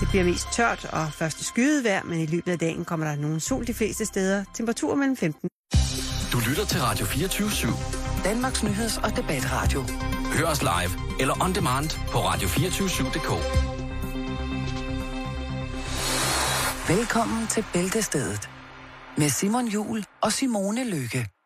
Det bliver mest tørt og første skyet vejr, men i løbet af dagen kommer der nogle sol de fleste steder. Temperaturer mellem 15. Du lytter til Radio 24-7. Danmarks Nyheds- og Debatradio. Hør os live eller on demand på radio247.dk. Velkommen til Bæltestedet med Simon Jul og Simone Lykke.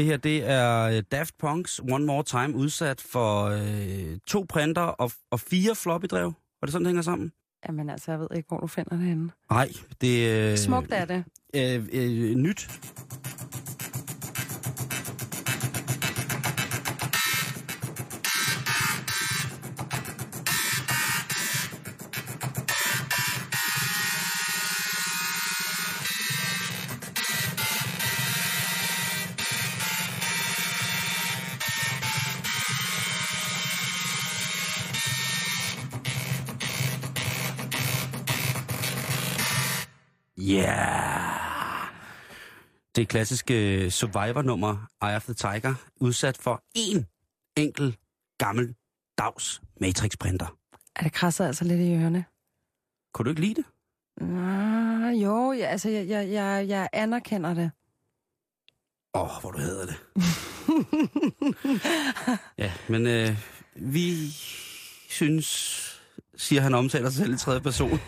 Det her, det er øh, Daft Punk's One More Time udsat for øh, to printer og, og fire floppy-drev. Var det sådan, det hænger sammen? Jamen altså, jeg ved ikke, hvor du finder det henne. Nej, det er... Øh, Smukt er det. Øh, øh, nyt. Det klassiske Survivor-nummer, Eye of the Tiger, udsat for én enkelt gammel dags Matrix-printer. Er det krasset altså lidt i ørerne? Kunne du ikke lide det? Nå, jo, ja, altså, jeg, jeg, jeg, jeg anerkender det. Åh, oh, hvor du hedder det. ja, men øh, vi synes, siger han omtaler sig selv i tredje person,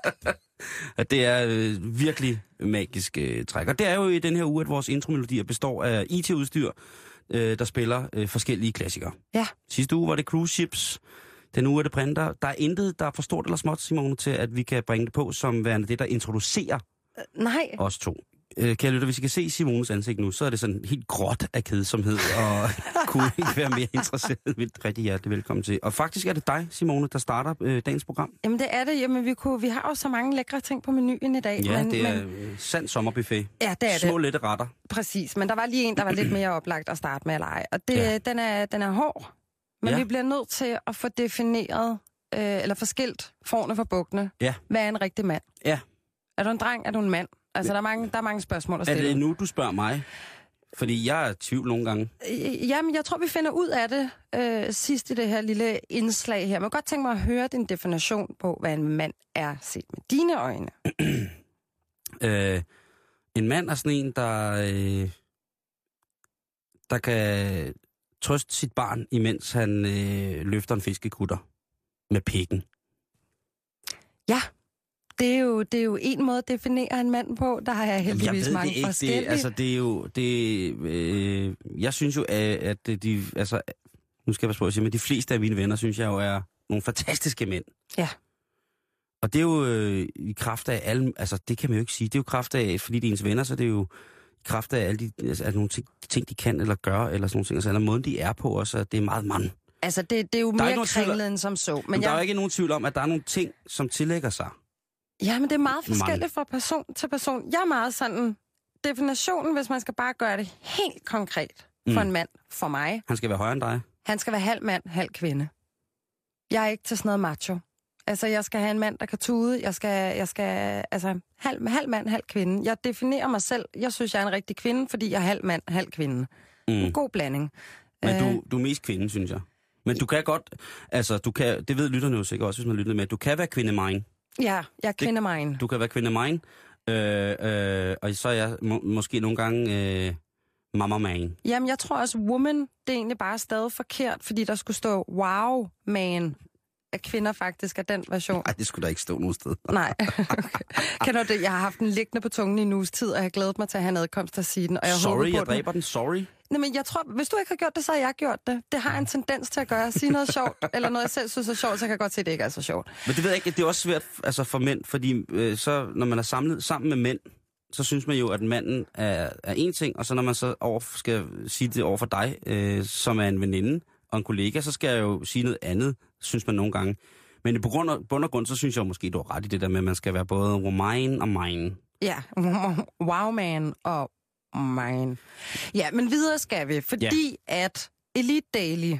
at det er øh, virkelig magisk øh, træk. Og det er jo i den her uge, at vores intromelodier består af IT-udstyr, øh, der spiller øh, forskellige klassikere. Ja. Sidste uge var det cruise ships. Den uge er det printer. Der er intet, der er for stort eller småt, Simone, til at vi kan bringe det på som værende det, der introducerer Nej, os to. Øh, kære lytter, hvis I kan se Simones ansigt nu, så er det sådan helt gråt af kedsomhed, og kunne ikke være mere interesseret. Vildt rigtig hjertelig velkommen til. Og faktisk er det dig, Simone, der starter øh, dagens program. jamen det er det. Jamen, vi, kunne, vi har jo så mange lækre ting på menuen i dag. Ja, men, det er men, sand sommerbuffet. ja, det er Små det. lette retter. Præcis, men der var lige en, der var lidt mere oplagt at starte med at lege. Og det, Ja. den, er, den er hård, men Ja. ja. vi bliver nødt til at få defineret, øh, eller forskilt forne for bukkene. Ja. Hvad er en rigtig mand? Ja. Er du en dreng? Er du en mand? Altså, der er mange, der er mange spørgsmål at Er stille. det nu, du spørger mig? Fordi jeg er i tvivl nogle gange. Øh, Jamen, jeg tror, vi finder ud af det øh, sidst i det her lille indslag her. Men jeg godt tænke mig at høre din definition på, hvad en mand er set med dine øjne. Øh, en mand er sådan en, der, øh, der kan trøste sit barn, imens han øh, løfter en fiskekutter med pikken. Ja, det er, jo, det er jo en måde at definere en mand på. Der har jeg heldigvis Jamen, jeg ved mange det ikke. forskellige. Det, altså, det er jo... Det, øh, jeg synes jo, at, de... Altså, nu skal jeg passe på at sige, men de fleste af mine venner, synes jeg jo er nogle fantastiske mænd. Ja. Og det er jo øh, i kraft af alle... Altså, det kan man jo ikke sige. Det er jo i kraft af, fordi det er ens venner, så det er jo i kraft af alle de, altså, altså, nogle ting, ting, de kan eller gør, eller sådan nogle ting. Altså, eller måden, de er på også, det er meget mand. Altså, det, det er jo Der er mere tvivl om- kringlet end som så. Men, Men der er jo jeg, ikke nogen tvivl om, at der er nogle ting, som tillægger sig. Ja, men det er meget forskelligt fra person til person. Jeg er meget sådan... Definitionen, hvis man skal bare gøre det helt konkret for Mm. en mand, for mig, Han skal være højere end dig. Han skal være halv mand, halv kvinde. Jeg er ikke til sådan noget macho. Altså, jeg skal have en mand, der kan tude. Jeg skal, jeg skal altså, halv, halv mand, halv kvinde. Jeg definerer mig selv. Jeg synes, jeg er en rigtig kvinde, fordi jeg er halv mand, halv kvinde. Mm. En god blanding. Men Øh. du, du er mest kvinde, synes jeg. Men du kan godt, altså du kan, det ved lytterne jo sikkert også, hvis man lytter med, du kan være kvinde mine. Ja, jeg er kvinde mine. Du kan være kvinde mine, øh, øh, og så er jeg må, måske nogle gange øh, mamma man. Jamen, jeg tror også, woman, det er egentlig bare stadig forkert, fordi der skulle stå wow, man. At kvinder faktisk er den version. Nej, det skulle der ikke stå nogen sted. Nej. Okay. Kan du det? Jeg har haft den liggende på tungen i en uges tid, og jeg har glædet mig til at have en adkomst at sige den. Og jeg Sorry, på, jeg den- dræber den. Sorry. Nej, men jeg tror, hvis du ikke har gjort det, så har jeg gjort det. Det har en tendens til at gøre. Sige noget sjovt, eller noget, jeg selv synes er sjovt, så kan jeg godt se, at det ikke er så sjovt. Men det ved jeg ikke, det er også svært altså for mænd, fordi øh, så, når man er samlet sammen med mænd, så synes man jo, at manden er, er en ting, og så når man så over, skal sige det over for dig, øh, som er en veninde og en kollega, så skal jeg jo sige noget andet, synes man nogle gange. Men på grund af, bund og grund, så synes jeg måske, du har ret i det der med, at man skal være både romain og mine. Ja, wow man og man. Ja, men videre skal vi, fordi ja. at Elite Daily,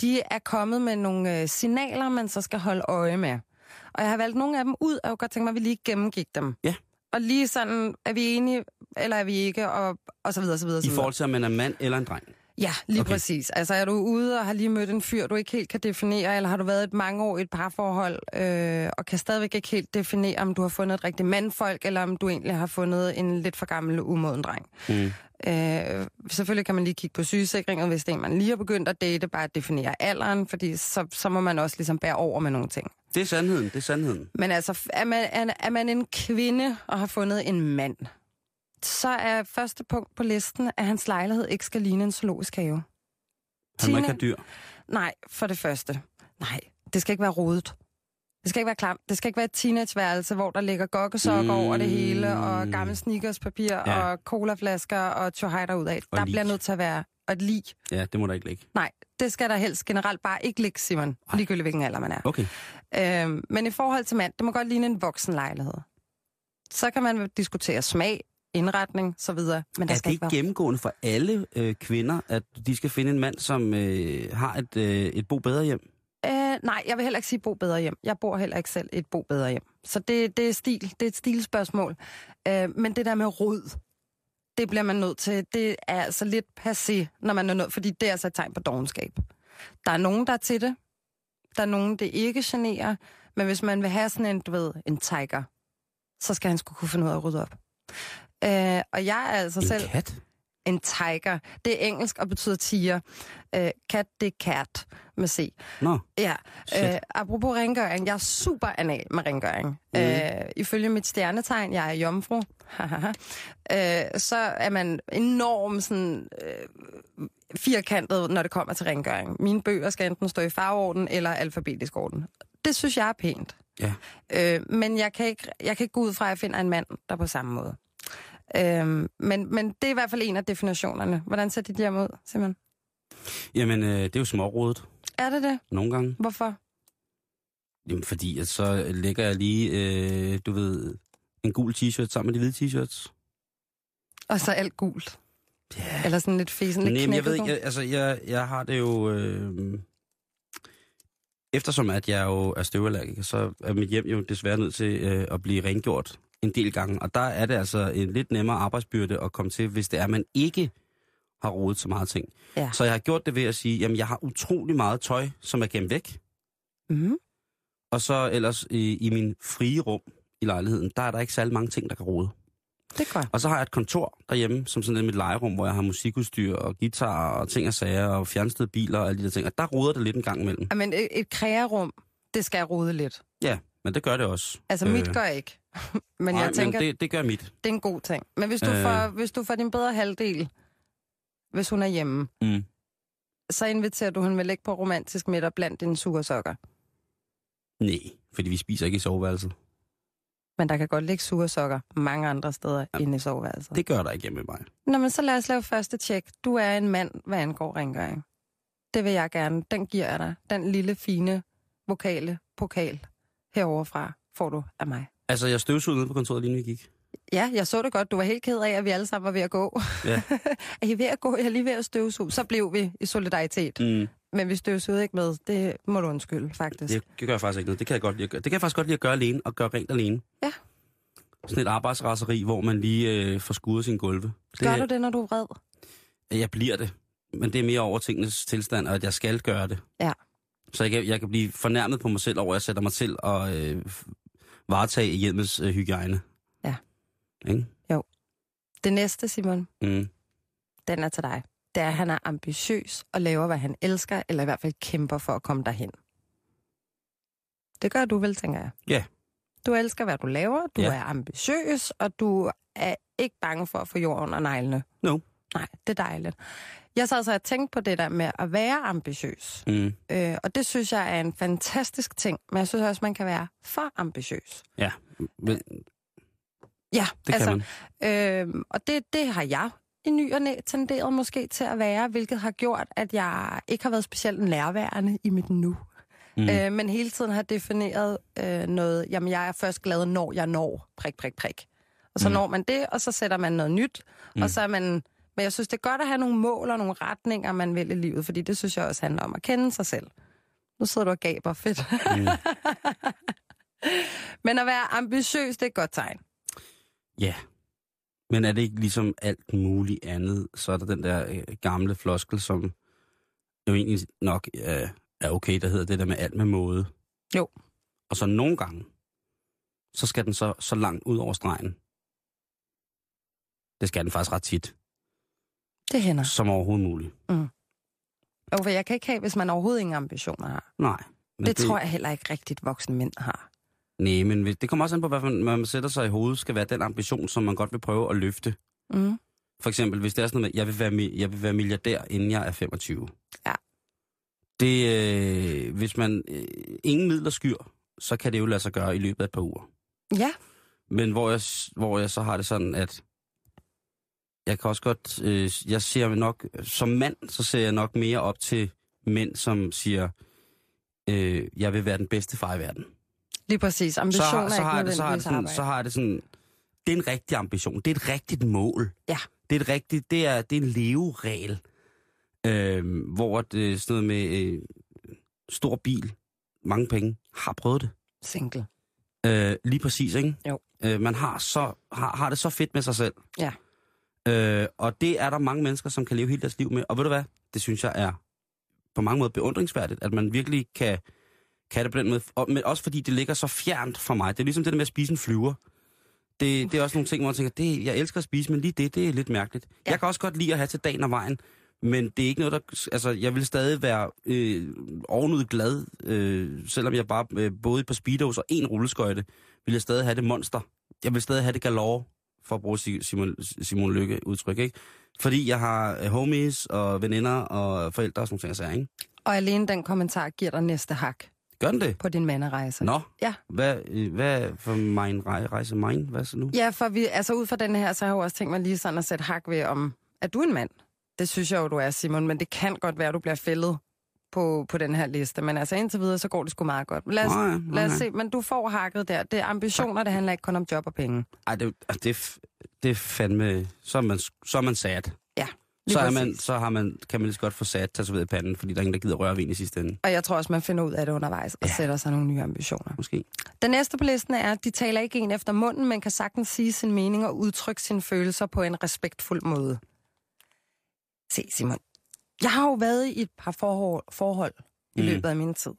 de er kommet med nogle øh, signaler, man så skal holde øje med. Og jeg har valgt nogle af dem ud, og jeg kunne godt tænke mig, at vi lige gennemgik dem. Ja. Og lige sådan, er vi enige, eller er vi ikke, og, og så videre, så videre, så I videre. forhold til, om man er mand eller en dreng. Ja, lige Okay. præcis. Altså er du ude og har lige mødt en fyr, du ikke helt kan definere, eller har du været et mange år i et parforhold, øh, og kan stadigvæk ikke helt definere, om du har fundet et rigtigt mandfolk, eller om du egentlig har fundet en lidt for gammel, umoden dreng. Mm. Øh, selvfølgelig kan man lige kigge på sygesikringen, hvis det er, man lige har begyndt at date, bare at definere alderen, fordi så, så må man også ligesom bære over med nogle ting. Det er sandheden, det er sandheden. Men altså, er man, er, er man en kvinde og har fundet en mand, så er første punkt på listen, at hans lejlighed ikke skal ligne en zoologisk have. Han må ikke have dyr. Nej, for det første. Nej, det skal ikke være rodet. Det skal ikke være klamt. Det skal ikke være et teenageværelse, hvor der ligger gokkesokker Mm. over det hele, og gammel sneakerspapir, Ja. og colaflasker, og tjohej derud af. Og Der lig. bliver nødt til at være et lig. Ja, det må der ikke ligge. Nej, det skal der helst generelt bare ikke ligge, Simon. Ej. Ligegyldigt hvilken alder man er. Okay. Øhm, men i forhold til mand, det må godt ligne en voksen lejlighed. Så kan man diskutere smag, indretning, så videre. Men der Er skal det ikke være... gennemgående for alle øh, kvinder, at de skal finde en mand, som øh, har et, øh, et bo bedre hjem? Øh, nej, jeg vil heller ikke sige bo bedre hjem. Jeg bor heller ikke selv et bo bedre hjem. Så det, det er stil. Det er et stilspørgsmål. Øh, men det der med rod, det bliver man nødt til. Det er altså lidt passé, når man er nødt, fordi det er altså et tegn på dogenskab. Der er nogen, der er til det. Der er nogen, det ikke generer. Men hvis man vil have sådan en, du ved, en tiger, så skal han skulle kunne finde ud af at rydde op. Øh, og jeg er altså En selv kat? en tiger. Det er engelsk og betyder tiger. Øh, cat, det er cat med C. Nå, Ja, Shit. øh, apropos rengøring, jeg er super anal med rengøring. Mm. Øh, ifølge mit stjernetegn, jeg er jomfru, øh, så er man enormt sådan, øh, firkantet, når det kommer til rengøring. Mine bøger skal enten stå i farveorden eller alfabetisk orden. Det synes jeg er pænt. ja. Øh, men jeg kan, ikke, jeg kan ikke gå ud fra, at jeg finder en mand, der er på samme måde. Øh, men, men det er i hvert fald en af definitionerne. Hvordan ser dit hjem ud, Simon? Jamen, øh, det er jo smårådet Er det det? nogle gange. Hvorfor? Jamen, fordi at så lægger jeg lige, øh, du ved, en gul t-shirt sammen med de hvide t-shirts. Og så alt gult. Yeah. Eller sådan lidt fesen, lidt Nej, men jeg ved ikke, jeg, altså jeg, jeg har det jo... Øh, eftersom at jeg jo er støvallergiker, så er mit hjem jo desværre nødt til øh, at blive rengjort en del gange. Og der er det altså en lidt nemmere arbejdsbyrde at komme til, hvis det er, at man ikke har rodet så meget ting. Ja. Så jeg har gjort det ved at sige, jamen jeg har utrolig meget tøj, som er gemt væk. Mm. Og så ellers i, i min frie rum i lejligheden, der er der ikke særlig mange ting, der kan rode. Det er godt. Og så har jeg et kontor derhjemme, som sådan lidt mit legerum, hvor jeg har musikudstyr og guitar og ting og sager og fjernstede biler og alle de der ting. Og der roder det lidt en gang imellem. Men et, et krearum, det skal rode lidt. Ja, men det gør det også. Altså, mit gør ikke. Men jeg tænker, men det, det gør mit. det er en god ting. Men hvis du, Øh. får, hvis du får din bedre halvdel, hvis hun er hjemme, Mm. så inviterer du hende vel ikke på romantisk middag blandt dine sure sokker. Nej, fordi vi spiser ikke i soveværelset. Men der kan godt ligge sure sokker mange andre steder ja. inde i soveværelset. Det gør der ikke hjemme med mig. Nå, men så lad os lave første tjek. Du er en mand, hvad angår rengøring. Det vil jeg gerne. Den giver jeg dig. Den lille, fine, vokale pokal heroverfra får du af mig. Altså, jeg støvsugede nede på kontoret, lige nu vi gik. Ja, jeg så det godt. Du var helt ked af, at vi alle sammen var ved at gå. Ja. er I ved at gå? Jeg er lige ved at støvsuge. Så blev vi i solidaritet. Mm, Men vi støvsugede ikke med. Det må du undskylde, faktisk. det gør jeg faktisk ikke noget. Det kan jeg, godt lide. Det kan jeg faktisk godt lide at gøre alene, og gøre rent alene. Ja. Sådan et arbejdsraseri, hvor man lige øh, får skuddet sin gulve. Det, Gør du det, når du er vred? Jeg bliver det. Men det er mere over tingenes tilstand, og at jeg skal gøre det. Ja. Så jeg kan, jeg kan blive fornærmet på mig selv over, at jeg sætter mig til at øh, varetage hjemmets øh, hygiejne. Ja. Ikke? Det næste, Simon, Mm. den er til dig. Det er, at han er ambitiøs og laver, hvad han elsker, eller i hvert fald kæmper for at komme derhen. Det gør du vel, tænker jeg. Ja. Du elsker, hvad du laver, du Ja. er ambitiøs, og du er ikke bange for at få jord under neglene. No. Nej, det er dejligt. Jeg så altså og tænkt på det der med at være ambitiøs. Mm. Øh, og det synes jeg er en fantastisk ting. Men jeg synes også, man kan være for ambitiøs. Ja, men Ja, det altså, kan man. Øh, og det, det har jeg i ny og næ tenderet måske til at være, hvilket har gjort, at jeg ikke har været specielt nærværende i mit nu. Mm. Øh, men hele tiden har defineret øh, noget, jamen jeg er først glad, når jeg når, prik, prik, prik. Og så mm. når man det, og så sætter man noget nyt, mm. og så er man... Men jeg synes, det er godt at have nogle mål og nogle retninger, man vil i livet, fordi det synes jeg også handler om at kende sig selv. Nu sidder du og gaber, fedt. Mm. men at være ambitiøs, det er et godt tegn. Ja, men er det ikke ligesom alt muligt andet, så er der den der øh, gamle floskel, som jo egentlig nok øh, er okay, der hedder det der med alt med måde. Jo. Og så nogle gange, så skal den så, så langt ud over stregen. Det skal den faktisk ret tit. Det hænder. Som overhovedet muligt. Mm. Jo, for jeg kan ikke have, hvis man overhovedet ingen ambitioner har. Nej. Det, det tror jeg heller ikke rigtigt voksne mænd har. Nej, men det kommer også an på, hvad man, man sætter sig i hovedet, skal være den ambition, som man godt vil prøve at løfte. Mm. For eksempel, hvis det er sådan noget med, jeg vil være, jeg vil være milliardær, inden jeg er 25. Ja. Det, øh, hvis man øh, ingen midler skyr, så kan det jo lade sig gøre i løbet af et par uger. Ja. Men hvor jeg, hvor jeg så har det sådan, at jeg kan også godt, øh, jeg ser nok, som mand, så ser jeg nok mere op til mænd, som siger, øh, jeg vil være den bedste far i verden. Lige præcis. Ambitioner så, så, har det, så, har det sådan, så har det sådan, det er en rigtig ambition. Det er et rigtigt mål. Ja. Det er et rigtigt, det er, det er en leveregel. Øh, hvor det er sådan noget med øh, stor bil, mange penge, har prøvet det. Single. Øh, lige præcis, ikke? Jo. Øh, man har, så, har, har det så fedt med sig selv. Ja. Øh, og det er der mange mennesker, som kan leve hele deres liv med. Og ved du hvad? Det synes jeg er på mange måder beundringsværdigt, at man virkelig kan, kan det på den måde. Og, men også fordi det ligger så fjernt for mig. Det er ligesom det der med at spise en flyver. Det, det er også nogle ting, hvor man tænker, det, jeg elsker at spise, men lige det, det er lidt mærkeligt. Ja. Jeg kan også godt lide at have til dagen og vejen, men det er ikke noget, der... Altså, jeg vil stadig være øh, ovenud glad, øh, selvom jeg bare øh, boede på speedos og en rulleskøjte, vil jeg stadig have det monster. Jeg vil stadig have det galore, for at bruge Simon, Simon Lykke udtryk, ikke? Fordi jeg har øh, homies og veninder og forældre og sådan noget, ikke? Og alene den kommentar giver dig næste hak. Gør den det? På din manderejse. Nå. Ja. Hvad, øh, hvad for min rejse min? Hvad så nu? Ja, for vi, altså ud fra den her, så har jeg jo også tænkt mig lige sådan at sætte hak ved, om er du en mand? Det synes jeg jo, du er, Simon, men det kan godt være, at du bliver fældet på, på den her liste. Men altså indtil videre, så går det sgu meget godt. Lad os, nej, nej, lad os se, men du får hakket der. Det er ambitioner, det handler ikke kun om job og penge. Ej, det, det, det er fandme... Så er man, så er man sat. Ja. Så, er man, så har man, kan man lige så godt få sat tatoveret i panden, fordi der er ingen, der gider røre ved i sidste ende. Og jeg tror også, man finder ud af det undervejs og ja. sætter sig nogle nye ambitioner. Måske. Den næste på listen er, at de taler ikke en efter munden, men kan sagtens sige sin mening og udtrykke sine følelser på en respektfuld måde. Se, Simon. Jeg har jo været i et par forhold, forhold i mm. løbet af min tid.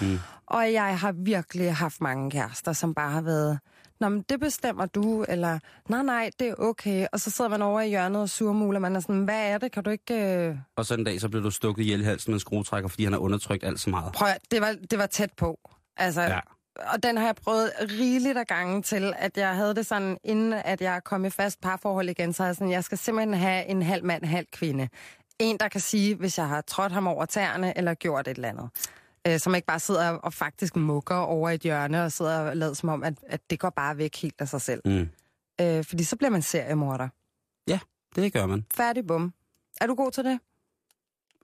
Mm. Og jeg har virkelig haft mange kærester, som bare har været, Nå, men det bestemmer du, eller nej, nej, det er okay. Og så sidder man over i hjørnet og surmuler, man er sådan, hvad er det, kan du ikke... Øh... Og så en dag, så bliver du stukket ihjel i halsen med en skruetrækker, fordi han har undertrykt alt så meget. Prøv det var, det var tæt på. Altså, ja. Og den har jeg prøvet rigeligt af gange til, at jeg havde det sådan, inden at jeg kom i fast parforhold igen, så jeg sådan, jeg skal simpelthen have en halv mand, halv kvinde. En, der kan sige, hvis jeg har trådt ham over tæerne, eller gjort et eller andet. Øh, som ikke bare sidder og faktisk mukker over et hjørne, og sidder og lader som om, at, at det går bare væk helt af sig selv. Mm. Øh, fordi så bliver man seriemorder. Ja, det gør man. Færdig bum. Er du god til det?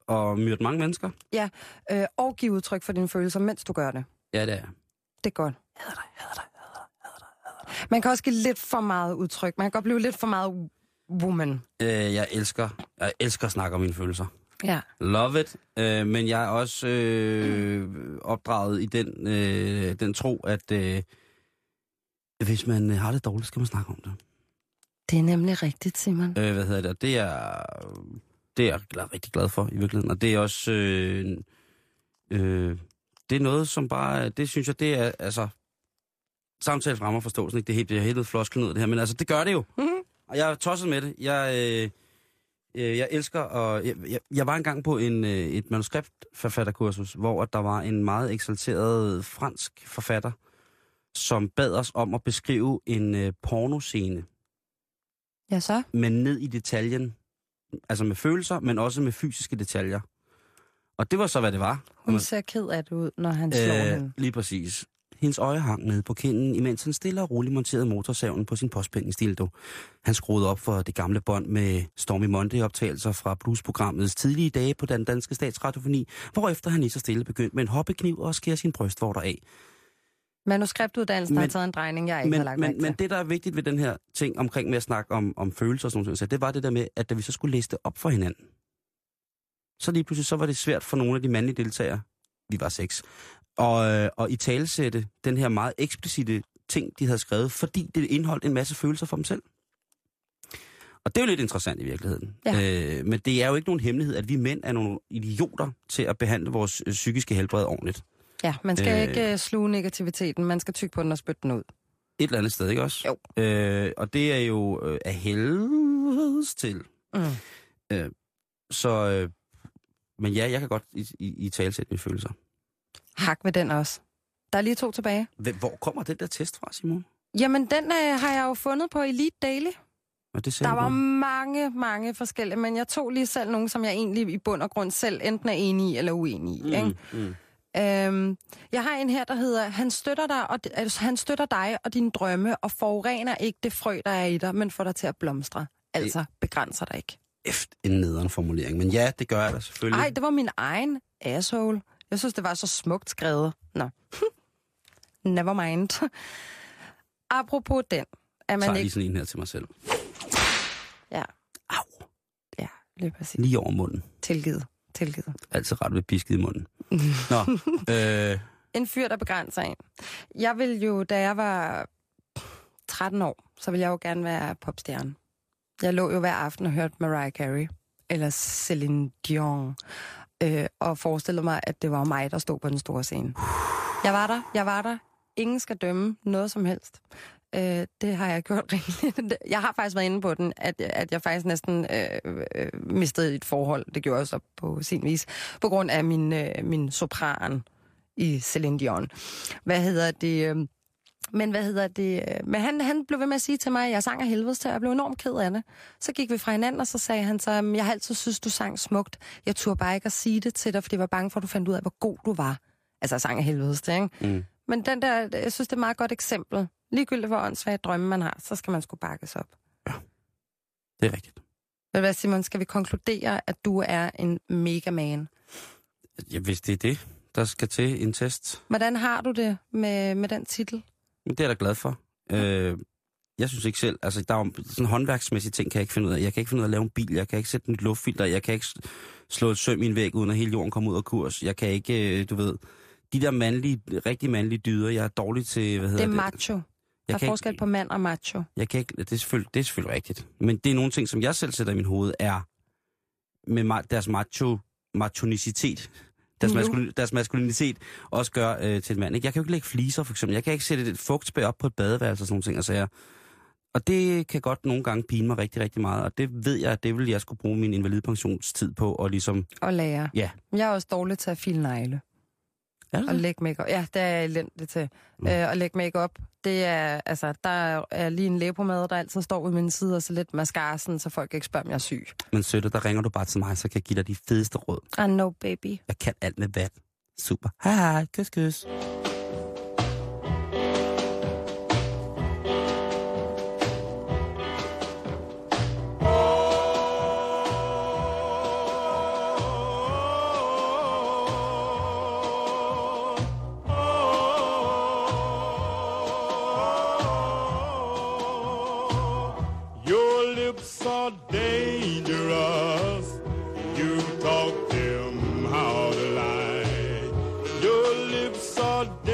Og myrde mange mennesker? Ja, øh, og give udtryk for dine følelser, mens du gør det. Ja, det er Det er godt. Hader dig, hader dig, hader dig, jeg hader dig. Man kan også give lidt for meget udtryk. Man kan godt blive lidt for meget woman. Øh, jeg elsker, jeg elsker at snakke om mine følelser. Ja. Love it. Øh, men jeg er også øh, opdraget i den, øh, den tro, at øh, hvis man har det dårligt, skal man snakke om det. Det er nemlig rigtigt, Simon. Øh, hvad hedder det? Det er, det er jeg glad, rigtig glad for i virkeligheden. Og det er også... Øh, øh, det er noget, som bare... Det synes jeg, det er... Altså, samtale fremmer forståelsen, ikke? Det er helt, det er helt floskel ud det her, men altså, det gør det jo. Mm-hmm. Og jeg er tosset med det. Jeg, øh, øh, jeg elsker, og jeg, jeg, jeg var engang på en, øh, et manuskriptforfatterkursus, hvor der var en meget eksalteret fransk forfatter, som bad os om at beskrive en øh, pornoscene. Ja, så? Men ned i detaljen. Altså med følelser, men også med fysiske detaljer. Og det var så, hvad det var. Hun ser ked af det ud, når han slår øh, hende. Lige præcis. Hendes øje hang nede på kinden, imens han stille og roligt monterede motorsaven på sin påspændingsdildo. Han skruede op for det gamle bånd med Stormy Monday-optagelser fra bluesprogrammets tidlige dage på den danske statsradiofoni, hvorefter han lige så stille begyndte med en hoppekniv og skære sin brystvorter af. Manuskriptuddannelsen men, har taget en drejning, jeg ikke men, har lagt men, mærke men til. det, der er vigtigt ved den her ting omkring med at snakke om, om følelser og sådan noget, så det var det der med, at da vi så skulle læse det op for hinanden, så lige pludselig så var det svært for nogle af de mandlige deltagere, vi var seks, og, øh, og i talesætte den her meget eksplicite ting, de havde skrevet, fordi det indeholdt en masse følelser for dem selv. Og det er jo lidt interessant i virkeligheden. Ja. Øh, men det er jo ikke nogen hemmelighed, at vi mænd er nogle idioter til at behandle vores øh, psykiske helbred ordentligt. Ja, man skal Øh. øh... ikke uh, sluge negativiteten, man skal tykke på den og spytte den ud. Et eller andet sted, ikke også? Jo. Øh, og det er jo øh, af helvedes til. Mm. Så, øh, men ja, jeg kan godt i, i, i talsætte mine følelser. Hak ved den også. Der er lige to tilbage. Hvor kommer den der test fra, Simon? Jamen, den øh, har jeg jo fundet på Elite Daily. Og det Der var mange, mange forskellige, men jeg tog lige selv nogle, som jeg egentlig i bund og grund selv enten er enig i eller uenig i. Ikke? Mm, mm. Øhm, jeg har en her, der hedder, han støtter, dig og, altså, han støtter dig og dine drømme, og forurener ikke det frø, der er i dig, men får dig til at blomstre. Altså, begrænser dig ikke. Efter en nederen formulering. Men ja, det gør jeg da selvfølgelig. Ej, det var min egen asshole. Jeg synes, det var så smukt skrevet. Nå. Never mind. Apropos den, er jeg man tager lige ikke... sådan en her til mig selv. Ja, Au, ja, lige præcis. lige over munden. Tilgivet. Tilgivet. Altid ret ved pisket i munden. Nå, øh, En fyr, der begrænser en. Jeg vil jo, da jeg var 13 år, så ville jeg jo gerne være popstjerne. Jeg lå jo hver aften og hørte Mariah Carey, eller Celine Dion, øh, og forestillede mig, at det var mig, der stod på den store scene. Jeg var der, jeg var der. Ingen skal dømme noget som helst. Øh, det har jeg gjort rigeligt. Jeg har faktisk været inde på den, at, at jeg faktisk næsten øh, øh, mistede et forhold. Det gjorde jeg så på sin vis. På grund af min, øh, min sopran i Celine Dion. Hvad hedder det? Øh, men hvad hedder det? øh, Men han, han blev ved med at sige til mig, at jeg sang af helvedes til, og jeg blev enormt ked af det. Så gik vi fra hinanden, og så sagde han så, "Jamen, jeg har altid synes, du sang smukt. Jeg turde bare ikke at sige det til dig, fordi jeg var bange for, at du fandt ud af, hvor god du var. Altså, jeg sang af helvedes til, ikke? mm. Men den der, jeg synes, det er et meget godt eksempel. Ligegyldigt hvor åndssvagt drømme man har, så skal man sgu bakkes op. det er rigtigt. Du hvad, Simon, skal vi konkludere, at du er en mega man? Ja, hvis det er det, der skal til en test, Hvordan har du det med, med den titel? Men det er jeg da glad for. Øh, jeg synes ikke selv, altså der er jo sådan håndværksmæssige ting, kan jeg ikke finde ud af. Jeg kan ikke finde ud af at lave en bil, jeg kan ikke sætte et luftfilter, jeg kan ikke slå et søm i en væg, uden at hele jorden kommer ud af kurs. Jeg kan ikke, øh, du ved, de der mandlige, rigtig mandlige dyder, jeg er dårlig til, hvad Det hedder er det? macho. Der Jeg er kan forskel ikke, på mand og macho. jeg kan ikke, det er, selvfølgelig, det er selvfølgelig rigtigt. Men det er nogle ting, som jeg selv sætter i min hoved, er med deres macho, machonicitet, deres, Nu. maskulin, deres maskulinitet også gør øh, til en mand. Ikke? Jeg kan jo ikke lægge fliser, for eksempel. Jeg kan ikke sætte et fugtspær op på et badeværelse og sådan nogle ting. Altså, jeg, og det kan godt nogle gange pine mig rigtig, rigtig meget. Og det ved jeg, at det vil jeg skulle bruge min invalidpensionstid på. Og ligesom, Og lære. ja. Jeg er også dårlig til at file negle. Er det Og det? lægge makeup. Ja, det er jeg elendig til. Mm. Øh, og lægge makeup. Det er, altså, der er lige en læbepomade, der altid står ved min side, og så lidt mascara, sådan, så folk ikke spørger, om jeg er syg. Men søtte, der ringer du bare til mig, så kan jeg give dig de fedeste råd. I know, baby. Jeg kan alt med vand. Super. Hej, hej. Kys, kys. your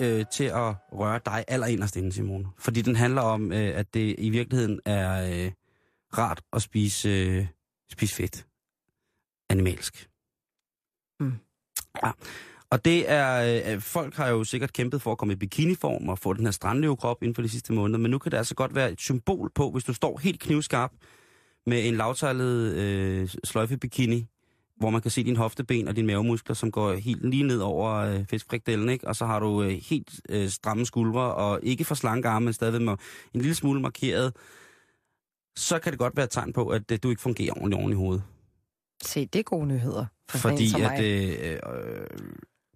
øh, til at røre dig allerinderst inde, Simone. Fordi den handler om, øh, at det i virkeligheden er øh, rart at spise, øh, spise fedt. Animalsk. Mm. Ja. Og det er, øh, folk har jo sikkert kæmpet for at komme i bikiniform og få den her strandløvekrop inden for de sidste måneder, men nu kan det altså godt være et symbol på, hvis du står helt knivskarp med en lavtejlet øh, sløjfebikini, hvor man kan se din hofteben og dine mavemuskler, som går helt lige ned over øh, fiskfrikdelen, ikke? Og så har du øh, helt øh, stramme skuldre, og ikke for slanke arme, men stadig med en lille smule markeret. Så kan det godt være et tegn på, at øh, du ikke fungerer ordentligt oven i hovedet. Se, det er gode nyheder. For Fordi at, øh, øh,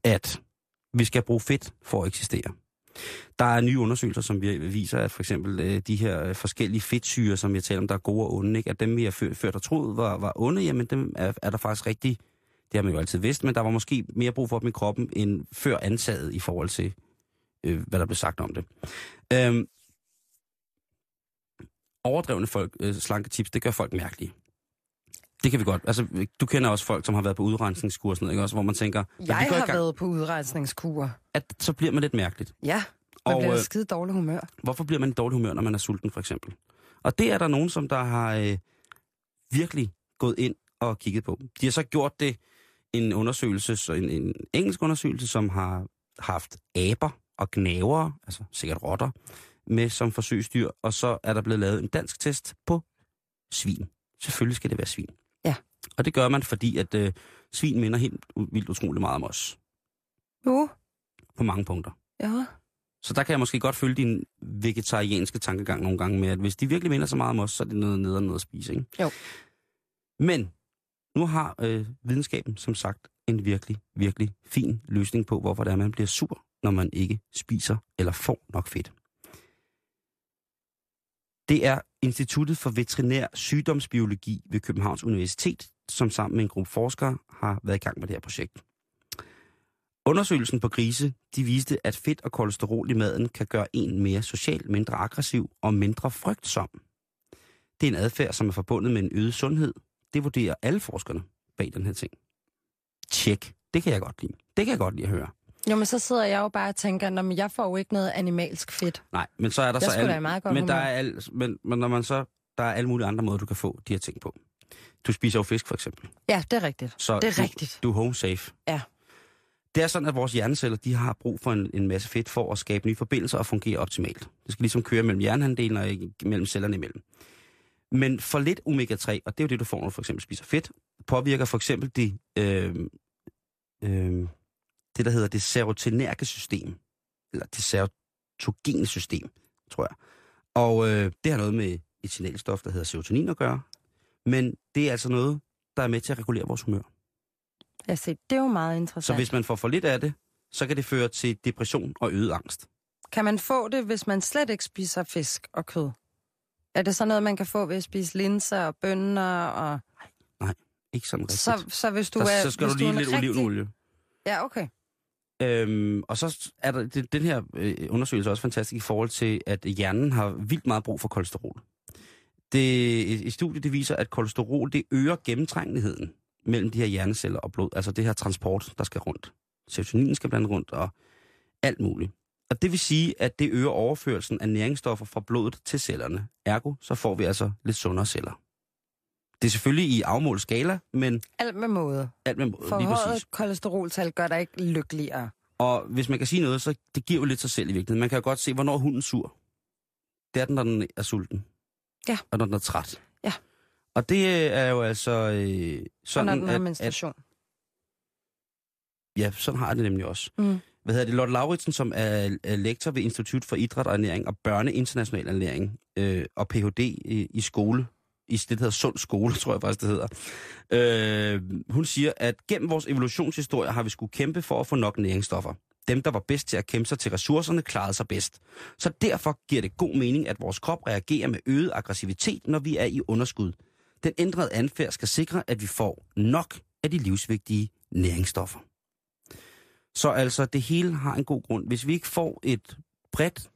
at vi skal bruge fedt for at eksistere. Der er nye undersøgelser, som viser, at for eksempel øh, de her øh, forskellige fedtsyre, som jeg taler om, der er gode og onde, ikke? at dem vi har før, ført der troede var, var onde, jamen dem er, er der faktisk rigtig, det har man jo altid vidst, men der var måske mere brug for dem i kroppen, end før antaget i forhold til, øh, hvad der blev sagt om det. Øhm, overdrevne folk, øh, slanketips, det gør folk mærkelige. Det kan vi godt. Altså, du kender også folk, som har været på udrensningskur og sådan noget, ikke? Også, hvor man tænker, Jeg har gang, været på udrejsningskur. at så bliver man lidt mærkeligt. Ja, man Og, bliver øh, skide dårlig humør. Hvorfor bliver man i dårlig humør, når man er sulten, for eksempel? Og det er der nogen, som der har øh, virkelig gået ind og kigget på. De har så gjort det en undersøgelse, så en, en engelsk undersøgelse, som har haft aber og gnavere, altså sikkert rotter, med som forsøgsdyr, og så er der blevet lavet en dansk test på svin. Selvfølgelig skal det være svin. Og det gør man, fordi at øh, svin minder helt vildt utrolig meget om os. Jo, På mange punkter. ja. Så der kan jeg måske godt følge din vegetarianske tankegang nogle gange med, at hvis de virkelig minder så meget om os, så er det noget ned og noget at spise, ikke? Jo. Men nu har øh, videnskaben som sagt en virkelig, virkelig fin løsning på, hvorfor det er, man bliver sur, når man ikke spiser eller får nok fedt. Det er Instituttet for Veterinær Sygdomsbiologi ved Københavns Universitet, som sammen med en gruppe forskere har været i gang med det her projekt. Undersøgelsen på grise, de viste, at fedt og kolesterol i maden kan gøre en mere social, mindre aggressiv og mindre frygtsom. Det er en adfærd, som er forbundet med en øget sundhed. Det vurderer alle forskerne bag den her ting. Tjek. Det kan jeg godt lide. Det kan jeg godt lide at høre. Jo, men så sidder jeg jo bare og tænker, "Nå, men jeg får jo ikke noget animalsk fedt. Nej, men så er der Jeg så i meget godt men der er al, men, men når man så der er alle mulige andre måder du kan få de her ting på. Du spiser jo fisk for eksempel. Ja, det er rigtigt. Så Det er du, rigtigt. Du er home safe. Ja. Det er sådan, at vores hjerneceller de har brug for en, en masse fedt for at skabe nye forbindelser og fungere optimalt. Det skal ligesom køre mellem hjernehandelen og mellem cellerne imellem. Men for lidt omega-3, og det er jo det, du får, når du for eksempel spiser fedt, påvirker for eksempel de, øh, øh, det, der hedder det serotonerge system. Eller det serotogene system, tror jeg. Og øh, det har noget med et signalstof, der hedder serotonin at gøre. Men det er altså noget, der er med til at regulere vores humør. Jeg ser, det er jo meget Så interessant. hvis man får for lidt af det, så kan det føre til depression og øget angst. Kan man få det, hvis man slet ikke spiser fisk og kød? Er det så noget, man kan få ved at spise linser og bønner? Og... Ikke sådan rigtigt. Så, så hvis du så, er... så skal du lige er lidt rigtig- olivenolie. Ja, okay. Øhm, og så er der det, den her øh, undersøgelse også fantastisk i forhold til, at hjernen har vildt meget brug for kolesterol. Det, et, et studie det viser, at kolesterol det øger gennemtrængeligheden mellem de her hjerneceller og blod. Altså det her transport, der skal rundt. Serotonin skal blande rundt og alt muligt. Og det vil sige, at det øger overførelsen af næringsstoffer fra blodet til cellerne. Ergo, så får vi altså lidt sundere celler. Det er selvfølgelig i afmålt skala, men Alt med måde. alt med måde, lige Forhøjet præcis. kolesteroltal gør dig ikke lykkeligere. Og hvis man kan sige noget, så det giver jo lidt sig selv i virkeligheden. Man kan jo godt se, hvornår hunden sur. Det er den, når den er sulten. Ja. Og når den er træt. Ja. Og det er jo altså øh, Og sådan, når den har at, at, menstruation. ja, sådan har jeg det nemlig også. Mm. Hvad hedder det? Lotte Lauritsen, som er, er lektor ved Institut for Idræt og Ernæring og Børneinternational Ernæring øh, og Ph.D. I, i skole, i det, der hedder Sund Skole, tror jeg faktisk, det hedder. Øh, hun siger, at gennem vores evolutionshistorie har vi skulle kæmpe for at få nok næringsstoffer. Dem, der var bedst til at kæmpe sig til ressourcerne, klarede sig bedst. Så derfor giver det god mening, at vores krop reagerer med øget aggressivitet, når vi er i underskud. Den ændrede adfærd skal sikre, at vi får nok af de livsvigtige næringsstoffer. Så altså, det hele har en god grund. Hvis vi ikke får et bredt,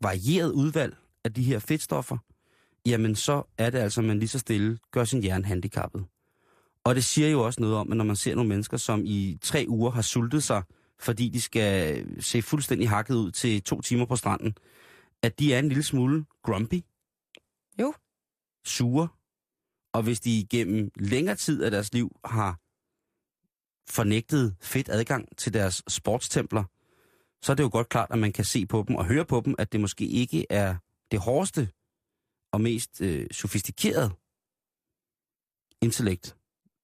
varieret udvalg af de her fedtstoffer, jamen så er det altså, at man lige så stille gør sin hjerne handicappet. Og det siger jo også noget om, at når man ser nogle mennesker, som i tre uger har sultet sig, fordi de skal se fuldstændig hakket ud til to timer på stranden, at de er en lille smule grumpy. Jo. Sure. Og hvis de gennem længere tid af deres liv har fornægtet fedt adgang til deres sportstempler, så er det jo godt klart, at man kan se på dem og høre på dem, at det måske ikke er det hårdeste og mest øh, sofistikerede intellekt,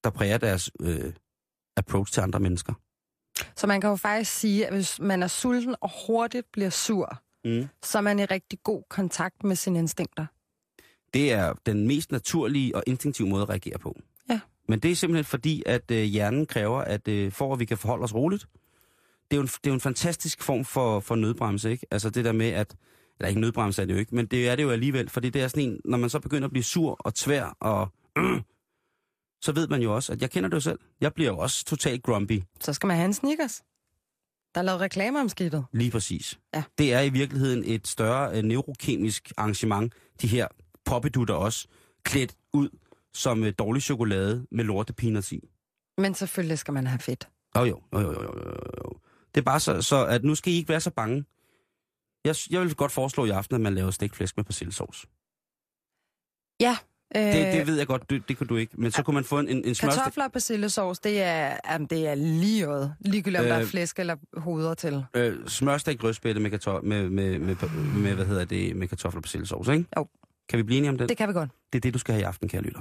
der præger deres øh, approach til andre mennesker. Så man kan jo faktisk sige, at hvis man er sulten og hurtigt bliver sur, Mm. så er man i rigtig god kontakt med sine instinkter. Det er den mest naturlige og instinktive måde at reagere på. Ja. Men det er simpelthen fordi, at øh, hjernen kræver, at øh, for at vi kan forholde os roligt, det er jo en, det er jo en fantastisk form for, for nødbremse, ikke? Altså det der med, at... Eller ikke nødbremse er det jo ikke, men det er det jo alligevel, fordi det er sådan en, når man så begynder at blive sur og tvær og... Øh, så ved man jo også, at jeg kender det jo selv. Jeg bliver jo også totalt grumpy, Så skal man have en sneakers. Der er lavet reklamer om skidtet. lige præcis. Ja. Det er i virkeligheden et større øh, neurokemisk arrangement, de her poppedutter også, klædt ud som øh, dårlig chokolade med lortepeanuts i. Men selvfølgelig skal man have fedt. Jo, jo, jo, jo, jo, jo, jo. Det er bare så, så, at nu skal I ikke være så bange. Jeg, jeg vil godt foreslå i aften, at man laver stegt flæsk med persillesovs. Ja. Øh, Det, det ved jeg godt, det, det kunne du ikke. Men så kunne man få en, en, smørstek. Kartofler og persillesovs, det er, jamen, det er lige øjet. Ligegyldigt om øh, der er Øh, flæsk eller hoveder til. Øh, smørstegt rødspætte med, kartof- med, med, med, med, hvad hedder det, med kartofler og persillesovs, ikke? Jo. Kan vi blive enige om det? Det kan vi godt. Det er det, du skal have i aften, kære lytter.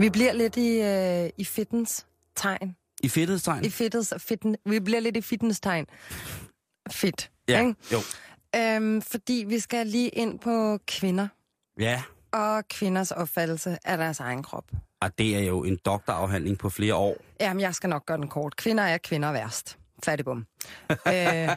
Vi bliver lidt i, øh, i fitness tegn. I fedthedstegn? I fitness, fitness, vi bliver lidt i fitness tegn. Fit. Ja, Ikke? jo. Øhm, fordi vi skal lige ind på kvinder Ja, og kvinders opfattelse af deres egen krop. og det er jo en doktorafhandling på flere år. Jamen, jeg skal nok gøre den kort. Kvinder er kvinder værst. Færdigbom. øh,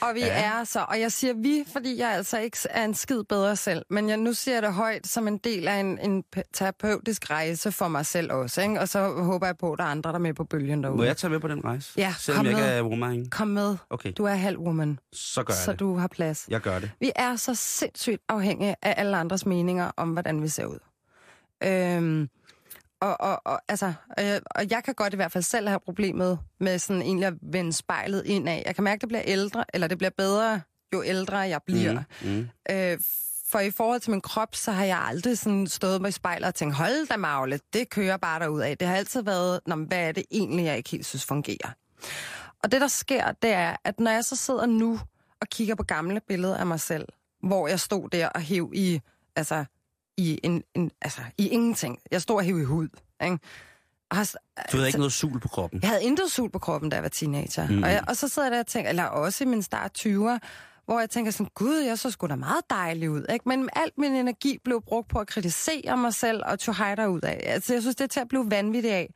og vi Ja. er så, og jeg siger vi, fordi jeg altså ikke er en skid bedre selv, men jeg nu siger det højt som en del af en, en terapeutisk rejse for mig selv også, ikke? og så håber jeg på, at der er andre, der er med på bølgen derude. Må jeg tage med på den rejse? Ja, Selvom kom jeg ikke med. er woman. Kom med. Okay, Du er halv woman, så gør jeg så det. du har plads. Jeg gør det. Vi er så sindssygt afhængige af alle andres meninger om, hvordan vi ser ud. Øhm, og, og, og, altså, og, jeg, og jeg kan godt i hvert fald selv have problemet med sådan egentlig at vende spejlet indad. Jeg kan mærke, at det bliver ældre, eller det bliver bedre, jo ældre jeg bliver. Mm, mm. Øh, for i forhold til min krop, så har jeg aldrig sådan stået i spejlet og tænkt, hold da magle, det kører bare derud af. Det har altid været, Nå, hvad er det egentlig, jeg ikke helt synes fungerer. Og det, der sker, det er, at når jeg så sidder nu og kigger på gamle billeder af mig selv, hvor jeg stod der og hæv i, altså, i, en, en, altså, i ingenting. Jeg stod og i hud. Ikke? Og har, Du havde ikke noget sul på kroppen. jeg havde intet sul på kroppen, da jeg var teenager. Mm. Og, jeg, og så sidder jeg der og tænker, eller også i min start 20'er, hvor jeg tænker sådan, gud, jeg så sgu da meget dejlig ud. Ikke? Men alt min energi blev brugt på at kritisere mig selv og tog ud af. Altså, jeg synes, det er til at blive vanvittig af.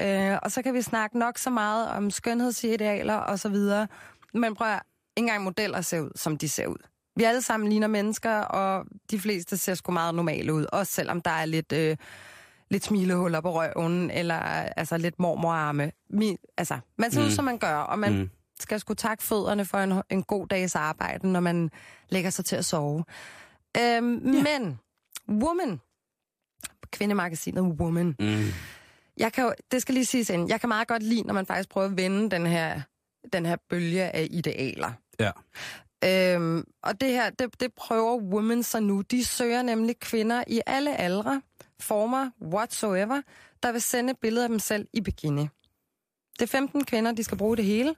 Øh, og så kan vi snakke nok så meget om skønhedsidealer og så videre. Men prøv at, ikke engang modeller ser ud, som de ser ud. Vi alle sammen ligner mennesker, og de fleste ser sgu meget normale ud. Også selvom der er lidt... Øh, lidt smilehuller på røven, eller altså lidt mormorarme. Mi, altså, man ser mm. ud, som man gør, og man mm. skal sgu takke fødderne for en, en god dags arbejde, når man lægger sig til at sove. Øhm, ja. Men, Woman, kvindemagasinet Woman, Mm. jeg kan jo, det skal lige siges ind, jeg kan meget godt lide, når man faktisk prøver at vende den her, den her bølge af idealer. Ja. Øhm, og det her, det, det prøver women så nu. De søger nemlig kvinder i alle aldre, former, whatsoever, der vil sende billeder af dem selv i bikini. Det er 15 kvinder, de skal bruge det hele,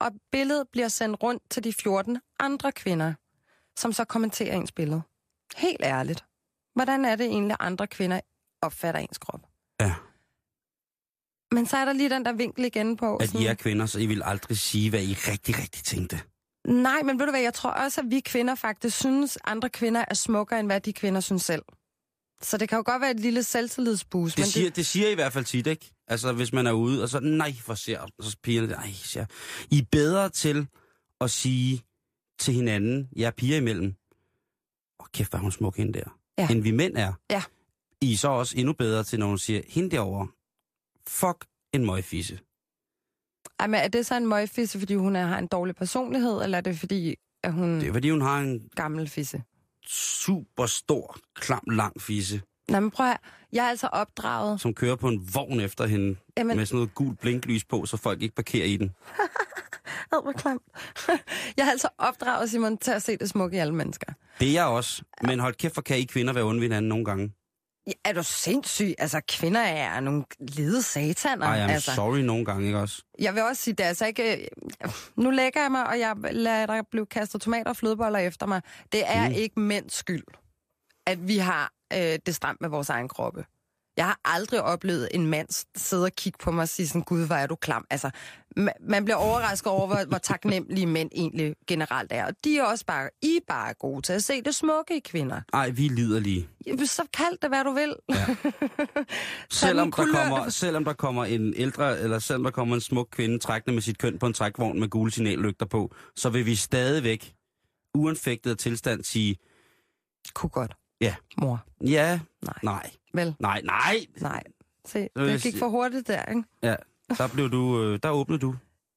og billedet bliver sendt rundt til de 14 andre kvinder, som så kommenterer ens billede. Helt ærligt. Hvordan er det egentlig, andre kvinder opfatter ens krop? Ja. Men så er der lige den der vinkel igen på. At I er kvinder, så I vil aldrig sige, hvad I rigtig, rigtig tænkte. Nej, men ved du hvad, jeg tror også, at vi kvinder faktisk synes, andre kvinder er smukkere, end hvad de kvinder synes selv. Så det kan jo godt være et lille selvtillidsboost. Det men siger, det siger I i hvert fald tit, ikke? Altså, hvis man er ude, og så, nej, for ser, og så pigerne, nej, ser. I er bedre til at sige til hinanden, jeg er piger imellem, åh, kæft, hvor hun smuk hende der, Ja. end vi mænd er. Ja. I er så også endnu bedre til, når hun siger, hende derovre, fuck en møgfisse. Ej, men er det så en møgfisse, fordi hun er, har en dårlig personlighed, eller er det fordi, at hun Det er fordi hun har en, gammel fisse? super stor, klam, lang fisse, Nå, men prøv at, jeg er altså opdraget. som kører på en vogn efter hende, Jamen, med sådan noget gult blinklys på, så folk ikke parkerer i den. ad, hvor klamt. jeg er altså opdraget, Simon, til at se det smukke i alle mennesker. Det er jeg også. Men hold kæft, for kan I kvinder være onde ved hinanden nogle gange? Ja, er du sindssyg? Altså, kvinder er nogle lede sataner. Ej, I'm altså. sorry nogle gange, ikke også? Jeg vil også sige, det er altså ikke... Nu lægger jeg mig, og jeg lader der blive kastet tomater og flødeboller efter mig. Det er Mm. ikke mænds skyld, at vi har øh, det stramt med vores egen kroppe. Jeg har aldrig oplevet en mand sidde og kigge på mig og sige sådan, gud, hvor er du klam. Altså, ma- man bliver overrasket over, hvor, hvor taknemmelige mænd egentlig generelt er. Og de er også bare, I er bare gode til at se det smukke i kvinder. Ej, vi lider lige. Så kald det, hvad du vil. Ja. Selvom der, kommer, selvom der kommer en ældre, eller selvom der kommer en smuk kvinde trækkende med sit køn på en trækvogn med gule signallygter på, så vil vi stadigvæk, uanfægtet tilstand, sige, Kunne godt. Ja. Mor. ja, Nej. nej, Vel? nej, nej. Nej. Se, det gik for hurtigt der, ikke? Ja, der blev du, øh, der åbnede du.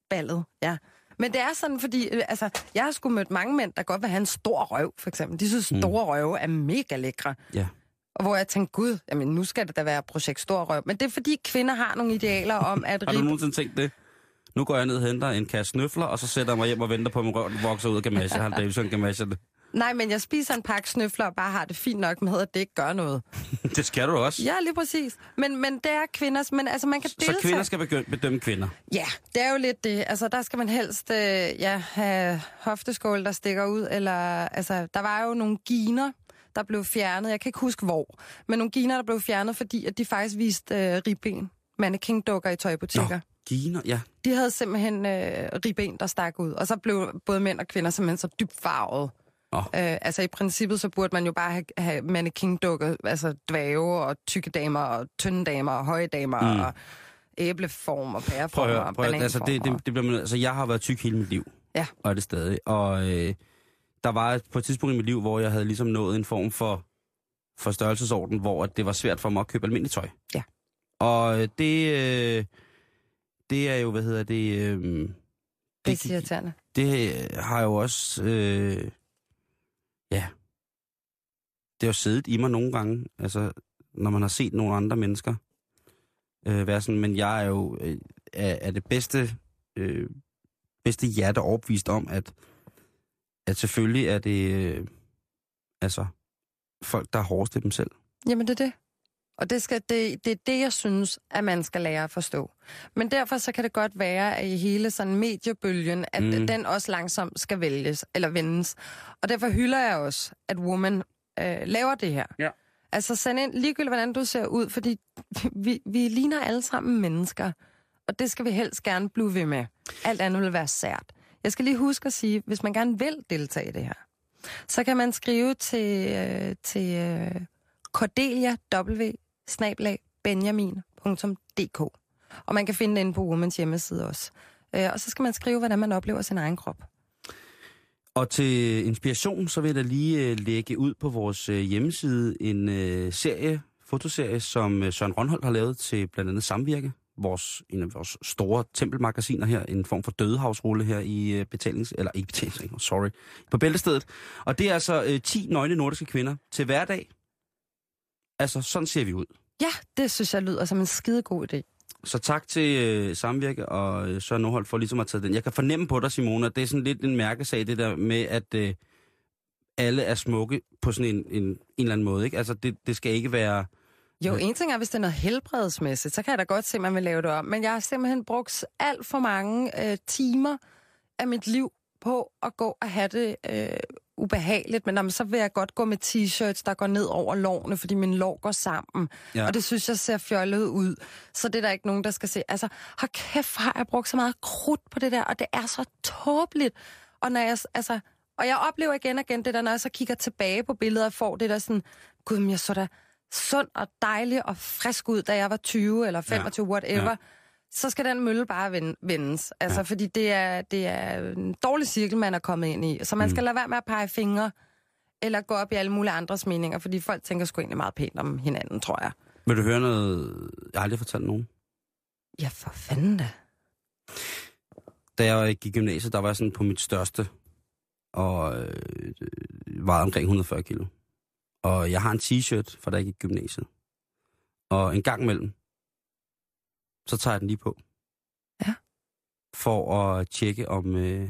ballet, ja. Men det er sådan, fordi øh, altså, jeg har sgu mødt mange mænd, der godt vil have en stor røv, for eksempel. De synes, Mm. store røve er mega lækre. Ja. Og hvor jeg tænkte, gud, jamen, nu skal det da være projekt stor røv. Men det er fordi, kvinder har nogle idealer om, at Har du nogensinde tænkt det? Nu går jeg ned og henter en kasse snøfler, og så sætter jeg mig hjem og venter på, at min røv vokser ud af gamasje. Han Davidson gamasje. Nej, men jeg spiser en pakke snøfler og bare har det fint nok med, at det ikke gør noget. Det skal du også. Ja, lige præcis. Men, men det er kvinders... Men altså, man kan Så deltage... kvinder skal begynde bedømme kvinder. Ja, det er jo lidt det. Altså, der skal man helst øh, ja, have hofteskål, der stikker ud. Eller, altså, der var jo nogle giner, der blev fjernet. Jeg kan ikke huske hvor. Men nogle giner, der blev fjernet, fordi at de faktisk viste øh, ribben. Mannequin-dukker i tøjbutikker. Nå. Giner, ja. De havde simpelthen øh, ribben, der stak ud. Og så blev både mænd og kvinder simpelthen så dybt farvet. Nå. Øh, altså i princippet, så burde man jo bare have, have mannequin-dukker, altså dvæve og tykke damer og tynde damer og høje damer Mm. og æbleform og Prøv pæreform at høre, prøv at, høre. altså, det, det, det bliver, man- altså, jeg har været tyk hele mit liv. Ja. Og er det stadig. Og øh, der var på et tidspunkt i mit liv, hvor jeg havde ligesom nået en form for, for størrelsesorden, hvor at det var svært for mig at købe almindeligt tøj. Ja. Og øh, det, øh, det er jo, hvad hedder det... Øh, Det irriterende. det øh, har jo også, øh, ja, det har jo siddet i mig nogle gange, altså når man har set nogle andre mennesker øh, være sådan, men jeg er jo øh, er, er det bedste, øh, bedste hjerte overbevist om, at, at selvfølgelig er det, øh, altså, folk, der er hårdest ved dem selv. Jamen, det er det. Og det, skal, det, det er det, jeg synes, at man skal lære at forstå. Men derfor så kan det godt være, at i hele sådan mediebølgen, at Mm. den også langsomt skal vælges, eller vendes. Og derfor hylder jeg også, at Woman øh, laver det her. Ja. Altså send ind ligegyldigt, hvordan du ser ud, fordi vi, vi ligner alle sammen mennesker. Og det skal vi helst gerne blive ved med. Alt andet vil være sært. Jeg skal lige huske at sige, hvis man gerne vil deltage i det her, så kan man skrive til, øh, til øh, Cordelia W snablag benjamin.dk. Og man kan finde den inde på Womans hjemmeside også. Øh, og så skal man skrive, hvordan man oplever sin egen krop. Og til inspiration, så vil jeg da lige øh, lægge ud på vores øh, hjemmeside en øh, serie, fotoserie, som øh, Søren Rønholdt har lavet til blandt andet Samvirke, vores, en af vores store tempelmagasiner her, en form for dødehavsrulle her i øh, betalings... Eller ikke betalings... Sorry. På bæltestedet. Og det er altså øh, 10 nøgne nordiske kvinder til hverdag. Altså, sådan ser vi ud. Ja, det synes jeg lyder som en skidegod idé. Så tak til øh, Samvirke og øh, Søren Nordholt for ligesom at tage den. Jeg kan fornemme på dig, Simone, at det er sådan lidt en mærkesag, det der med, at øh, alle er smukke på sådan en, en, en eller anden måde. Ikke? Altså, det, det skal ikke være... Jo, en ting er, hvis det er noget helbredsmæssigt, så kan jeg da godt se, at man vil lave det om. Men jeg har simpelthen brugt alt for mange øh, timer af mit liv på at gå og have det øh, ubehageligt. Men jamen, så vil jeg godt gå med t-shirts, der går ned over lårene, fordi min lår går sammen. Ja. Og det synes jeg ser fjollet ud. Så det er der ikke nogen, der skal se. Altså, har kæft, har jeg brugt så meget krudt på det der, og det er så tåbeligt. Og når jeg, altså, og jeg oplever igen og igen det der, når jeg så kigger tilbage på billeder og får det der sådan, gud, men jeg så da sund og dejlig og frisk ud, da jeg var 20 eller 25, ja. whatever. Ja. Så skal den mølle bare vende, vendes. Altså, Ja. fordi det er, det er en dårlig cirkel, man er kommet ind i. Så man Mm. skal lade være med at pege fingre, eller gå op i alle mulige andres meninger, fordi folk tænker sgu egentlig meget pænt om hinanden, tror jeg. Vil du høre noget, jeg har aldrig fortalt nogen? Ja, for fanden da. Da jeg gik i gymnasiet, der var jeg sådan på mit største, og øh, vejede omkring 140 kilo. Og jeg har en t-shirt, for der ikke i gymnasiet. Og en gang imellem, så tager jeg den lige på. Ja. For at tjekke, om øh,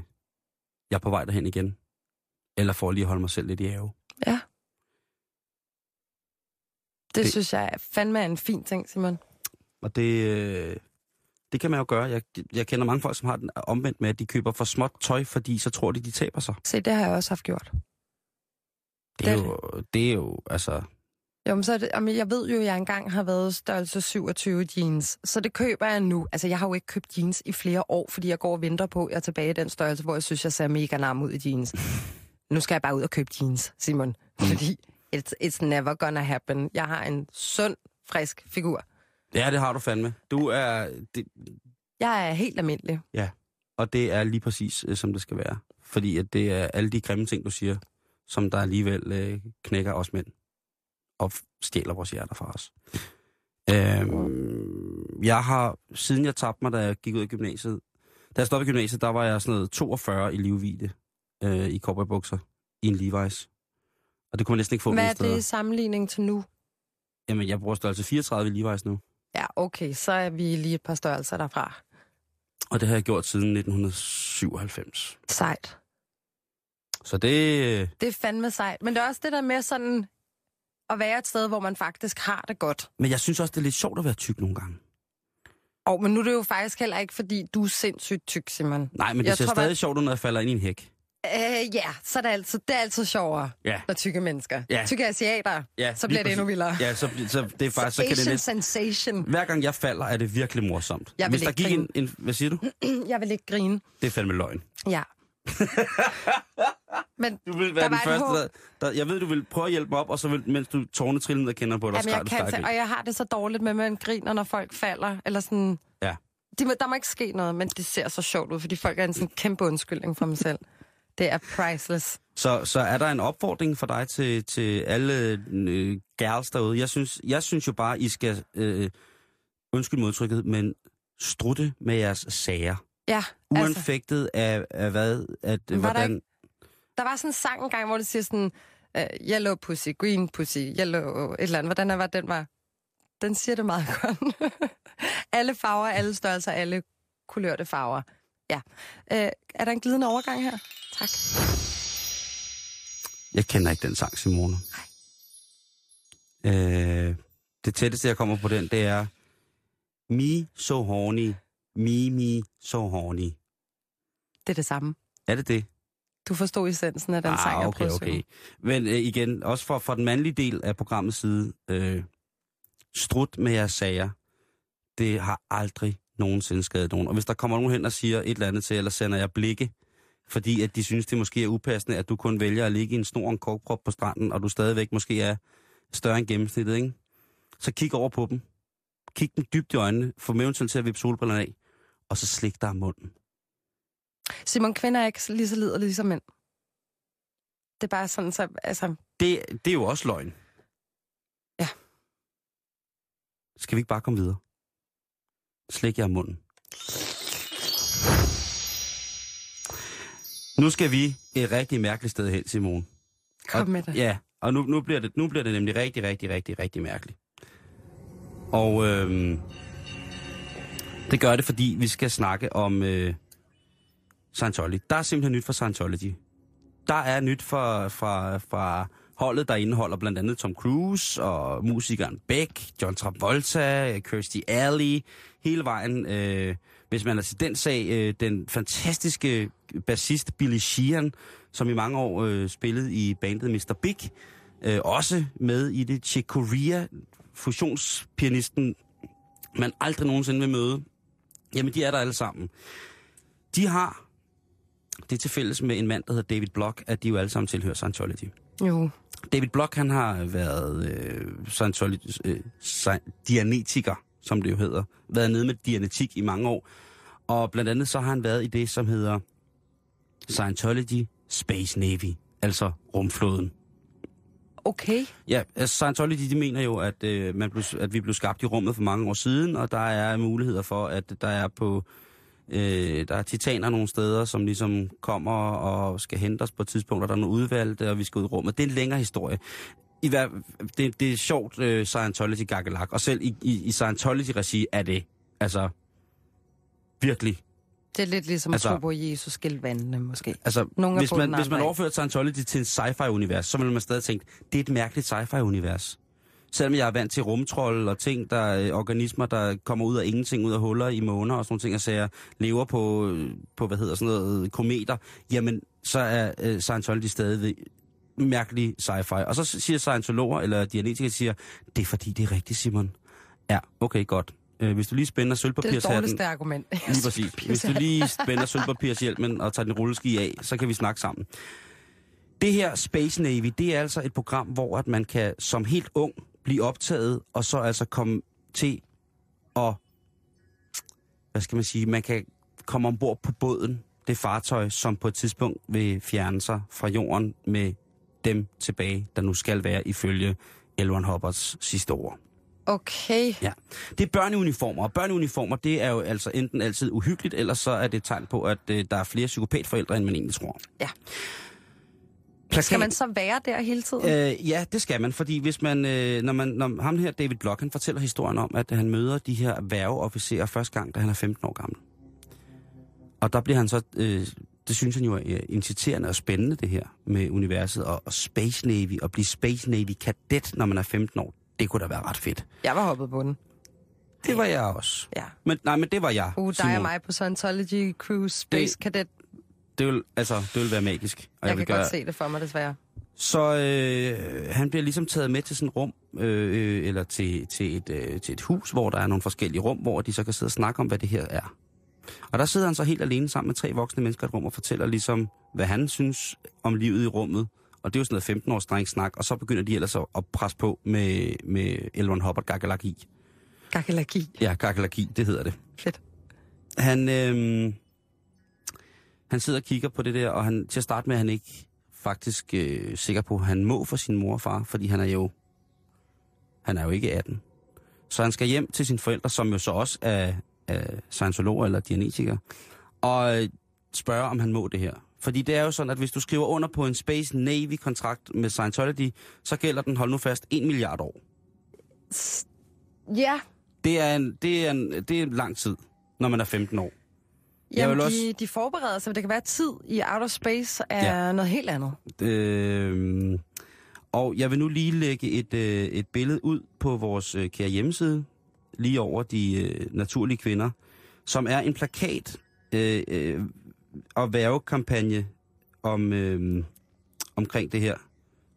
jeg er på vej derhen igen. Eller for lige at holde mig selv lidt i ave. Ja. Det, Det- det synes jeg er fandme er en fin ting, Simon. Og det, øh, det kan man jo gøre. Jeg, jeg kender mange folk, som har den omvendt med, at de køber for småt tøj, fordi så tror de, de taber sig. Se, det har jeg også haft gjort. Det er, Det er jo, det er jo, altså... Jo, men så er det, jamen, jeg ved jo, at jeg engang har været størrelse 27 jeans, så det køber jeg nu. Altså, jeg har jo ikke købt jeans i flere år, fordi jeg går og venter på, at jeg er tilbage i den størrelse, hvor jeg synes, jeg ser mega nam ud i jeans. nu skal jeg bare ud og købe jeans, Simon, fordi it's, it's never gonna happen. Jeg har en sund, frisk figur. Ja, det har du fandme. Du er... Det, Jeg er helt almindelig. og det er lige præcis, øh, som det skal være. Fordi at det er alle de grimme ting, du siger, som der alligevel øh, knækker os mænd. Og stjæler vores hjerter fra os. Øhm, jeg har, siden jeg tabte mig, da jeg gik ud af gymnasiet, da jeg stoppede gymnasiet, der var jeg sådan noget 42 i livvide øh, i cowboybukser i en Levi's. Og det kunne man næsten ikke få Hvad er det i sammenligning til nu? Jamen, jeg bruger størrelse 34 i Levi's nu. Ja, okay, så er vi lige et par størrelser derfra. Og det har jeg gjort siden 1997. Sejt. Så det... øh, Det er fandme sejt. Men det er også det der med sådan at være et sted, hvor man faktisk har det godt. Men jeg synes også, det er lidt sjovt at være tyk nogle gange. Og men nu er det jo faktisk heller ikke, fordi du er sindssygt tyk, Simon. Nej, men det Jeg ser tror stadig bare- sjovt ud, når jeg falder ind i en hæk. Øh, ja, så er det altid, det er altid sjovere, Ja. når tykke mennesker. Ja. Tykke asiater, Ja, så bliver det endnu vildere. Ja, så, så det er faktisk, så kan det næsten... sensation. Hver gang jeg falder, er det virkelig morsomt. Jeg vil Hvis der gik en, grine. en... Hvad siger du? Jeg vil ikke grine. Det er fandme løgn. Ja. Men Du vil være Der den første, der, der... Jeg ved, du vil prøve at hjælpe mig op, og så vil, mens du tårne triller ned kender på dig, jamen, jeg kan tage, og jeg har det så dårligt med, at man griner, når folk falder. Eller sådan... Ja. De, der må ikke ske noget, men det ser så sjovt ud, fordi folk er en sådan kæmpe undskyldning for mig selv. Det er priceless. Så, så er der en opfordring for dig til, til alle øh, gals derude? Jeg synes, jeg synes jo bare, I skal, øh, undskyld modtrykket, men strutte med jeres sager. Ja, altså, Uanfægtet af, af hvad, at, der hvordan... der var sådan en sang engang, hvor det siger sådan, uh, yellow pussy, green pussy, yellow, et eller andet. Hvordan var den var? Den siger det meget godt. alle farver, alle størrelser, alle kulørte farver. Ja. Uh, er der en glidende overgang her? Tak. Jeg kender ikke den sang, Simone. Øh, det tætteste, jeg kommer på den, det er Me so horny, me me so horny. Det er det samme. Er det det? Du forstod essensen af den sang, jeg Ah, okay, okay. Men øh, igen, også for, for den mandlige del af programmets side, øh, strut med jeres sager, det har aldrig nogensinde skadet nogen. Og hvis der kommer nogen hen og siger et eller andet til, eller sender jeg blikke, fordi at de synes, det måske er upassende, at du kun vælger at ligge i en snor og en korkprop på stranden, og du stadigvæk måske er større end gennemsnittet, ikke? Så kig over på dem. Kig dem dybt i øjnene, få eventuelt til at vippe solbrillerne af, og så slik dig om munden. Simon, kvinder er ikke lige så liderlige som mænd. Det er bare sådan, så... Altså, Det, det er jo også løgn. Ja. Skal vi ikke bare komme videre? Slik jer om munden. Nu skal vi et rigtig mærkeligt sted hen, Simon. kom og, med det. Ja, og nu, nu, bliver det, nu bliver det nemlig rigtig, rigtig, rigtig, rigtig mærkeligt. Og øhm, det gør det, fordi vi skal snakke om øh, Scientology. Der er simpelthen nyt fra Scientology. Der er nyt fra, fra, fra holdet, der indeholder blandt andet Tom Cruise og musikeren Beck, John Travolta, Kirstie Alley, hele vejen. Øh, hvis man er til den sag, øh, den fantastiske bassist Billy Sheehan, som i mange år øh, spillede i bandet Mr. Big, øh, også med i det Chick Corea, fusionspianisten, man aldrig nogensinde vil møde. Jamen, de er der alle sammen. De har det til fælles med en mand, der hedder David Block, at de jo alle sammen tilhører Scientology. Jo. David Block, han har været øh, Scientology, øh, dianetiker, som det jo hedder. Været nede med dianetik i mange år. Og blandt andet så har han været i det, som hedder Scientology Space Navy, altså rumflåden. Okay. Ja, altså Scientology, de mener jo, at, øh, man blev, at vi blev skabt i rummet for mange år siden, og der er muligheder for, at der er på Øh, der er titaner nogle steder, som ligesom kommer og skal hente os på et tidspunkt, og der er nogle udvalgte, og vi skal ud i rummet. Det er en længere historie. I hver, det, det er sjovt, øh, Scientology gakkelak, og selv i, i, i Scientology-regi er det, altså, virkelig det er lidt ligesom Altså- at tro på Jesus skildvandene, måske. Altså, Nogle hvis man, hvis man overfører Scientology til en sci-fi-univers, så vil man stadig tænke, det er et mærkeligt sci-fi-univers. Selvom jeg er vant til rumtrolde og ting, der er organismer, der kommer ud af ingenting, ud af huller i måner og sådan nogle ting, og sager, lever på, på, hvad hedder sådan noget, kometer, jamen, så er øh, Scientology stadig mærkelig sci-fi. Og så siger Scientologer, eller dianetikere, siger, det er fordi, det er rigtigt, Simon. Ja, okay, godt. Øh, hvis du lige spænder Det er det sølvpapirshatten... argument. Lige præcis. Hvis du lige spænder sølvpapirshjelmen og tager din rulleski af, så kan vi snakke sammen. Det her Space Navy, det er altså et program, hvor at man kan som helt ung blive optaget, og så altså komme til at, hvad skal man sige, man kan komme ombord på båden, det fartøj, som på et tidspunkt vil fjerne sig fra jorden med dem tilbage, der nu skal være ifølge Elron Hubbards sidste ord. Okay. Ja, det er børneuniformer, og børneuniformer, det er jo altså enten altid uhyggeligt, eller så er det et tegn på, at øh, der er flere psykopatforældre, end man egentlig tror. Ja. Plakat, Skal man så være der hele tiden? Øh, ja, det skal man, fordi hvis man, øh, når man, når ham her, David Block, han fortæller historien om, at han møder de her værgeofficerer første gang, da han er 15 år gammel. Og der bliver han så, øh, det synes han jo er øh, inciterende og spændende, det her med universet og, og Space Navy, og blive Space Navy kadet, når man er 15 år. Det kunne da være ret fedt. Jeg var hoppet på den. Det var jeg også. Ja. Men, nej, men det var jeg. Uh, dig og mig på Scientology Cruise Space Det- Cadet. Det vil, altså, det vil være magisk. Og Jeg, vil kan godt se det for mig, desværre. Så øh, han bliver ligesom taget med til sådan et rum, øh, øh, eller til, til, et, øh, til et hus, hvor der er nogle forskellige rum, hvor de så kan sidde og snakke om, hvad det her er. Og der sidder han så helt alene sammen med tre voksne mennesker i et rum og fortæller ligesom, hvad han synes om livet i rummet. Og det er jo sådan noget 15 års dreng snak, og så begynder de ellers at, at presse på med, med Elron Hubbard Gagalagi. Gagalagi. Ja, Gagalagi, det hedder det. Fedt. Han, øh, han sidder og kigger på det der, og han, til at starte med er han ikke faktisk øh, sikker på, at han må for sin mor og far, fordi han er jo, han er jo ikke 18. Så han skal hjem til sine forældre, som jo så også er, er scientologer eller dianetikere, og øh, spørge, om han må det her. Fordi det er jo sådan, at hvis du skriver under på en Space Navy-kontrakt med Scientology, så gælder den, hold nu fast, 1 milliard år. Ja, Det er, en, det, er en, det er en lang tid, når man er 15 år. Jamen, vil de, også- de forbereder sig. Det kan være, at tid i outer space er ja. noget helt andet. Øh, og jeg vil nu lige lægge et, øh, et billede ud på vores øh, kære hjemmeside, lige over de øh, naturlige kvinder, som er en plakat øh, øh, og værvekampagne om, øh, omkring det her.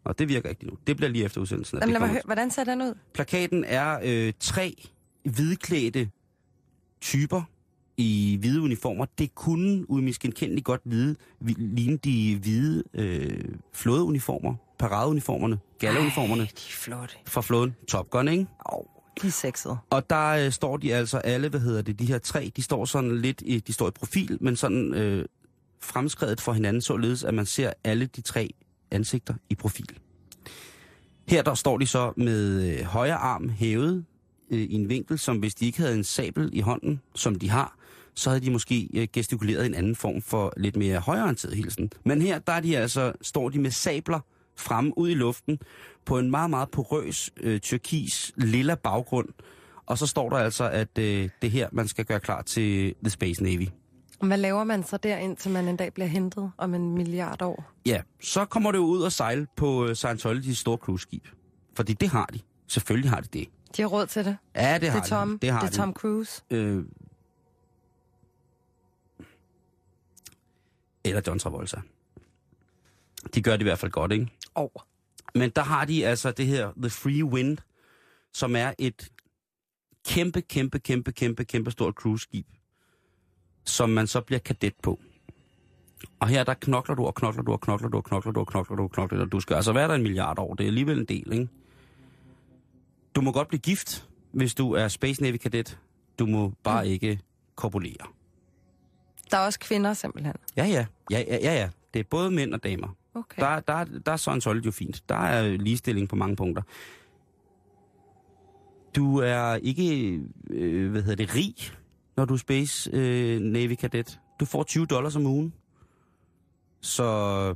Og det virker ikke nu. Det bliver lige efter udsendelsen. Jamen, det lad mig høre, hvordan ser den ud? Plakaten er øh, tre hvidklædte typer i hvide uniformer. Det kunne umiskenkendeligt godt vide, vi- ligne de hvide øh, flådeuniformer, paradeuniformerne, galleuniformerne Ej, de er flotte. fra flåden Top Gun, ikke? Åh, de er sexede. Og der øh, står de altså alle, hvad hedder det, de her tre, de står sådan lidt, i, de står i profil, men sådan øh, fremskrevet for hinanden, således at man ser alle de tre ansigter i profil. Her der står de så med øh, højre arm hævet øh, i en vinkel, som hvis de ikke havde en sabel i hånden, som de har, så havde de måske øh, gestikuleret en anden form for lidt mere højreorienteret hilsen. Men her der er de altså, står de med sabler fremme ud i luften på en meget, meget porøs, øh, tyrkis, lilla baggrund. Og så står der altså, at øh, det her, man skal gøre klar til The Space Navy. Hvad laver man så der, indtil man en dag bliver hentet om en milliard år? Ja, så kommer det jo ud og sejle på øh, Scientology's store cruiseskib. Fordi det har de. Selvfølgelig har de det. De har råd til det. Ja, det Det har Tom. de. Det har det er de. Tom Cruise. Øh, eller John Travolta. De gør det i hvert fald godt, ikke? Åh. Men der har de altså det her The Free Wind, som er et kæmpe, kæmpe, kæmpe, kæmpe, kæmpe stort cruiseskib, som man så bliver kadet på. Og her der knokler du og knokler du og knokler du og knokler du og knokler du og knokler du. Du skal altså være der en milliard år. Det er alligevel en del, ikke? Du må godt blive gift, hvis du er Space Navy kadet. Du må bare ikke korpulere. Der er også kvinder, simpelthen. Ja, ja. Ja, ja, ja, ja. Det er både mænd og damer. Okay. Der, der, der er Scientology jo fint. Der er ligestilling på mange punkter. Du er ikke, øh, hvad hedder det, rig, når du er Space øh, Navy Cadet. Du får 20 dollars om ugen. Så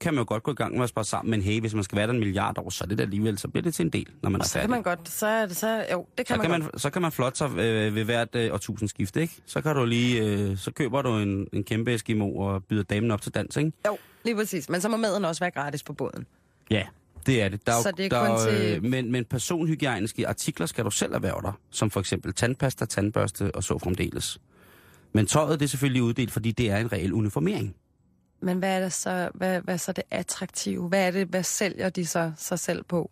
kan man jo godt gå i gang med at spare sammen, men hey, hvis man skal være der en milliard år, så er det da alligevel, så bliver det til en del, når man er så kan færdig. man godt, så, er det, så jo, det kan så, man, kan godt. man, så kan man flotte sig øh, ved hvert øh, årtusindskift, ikke? Så kan du lige, øh, så køber du en, en kæmpe Eskimo og byder damen op til dans, ikke? Jo, lige præcis. Men så må maden også være gratis på båden. Ja, det er det. Der er, Så det er der kun til- øh, men, men personhygiejniske artikler skal du selv erhverve dig, som for eksempel tandpasta, tandbørste og så fremdeles. Men tøjet det er selvfølgelig uddelt, fordi det er en reel uniformering. Men hvad er det så, hvad, hvad så det attraktive? Hvad er det, hvad sælger de så sig selv på?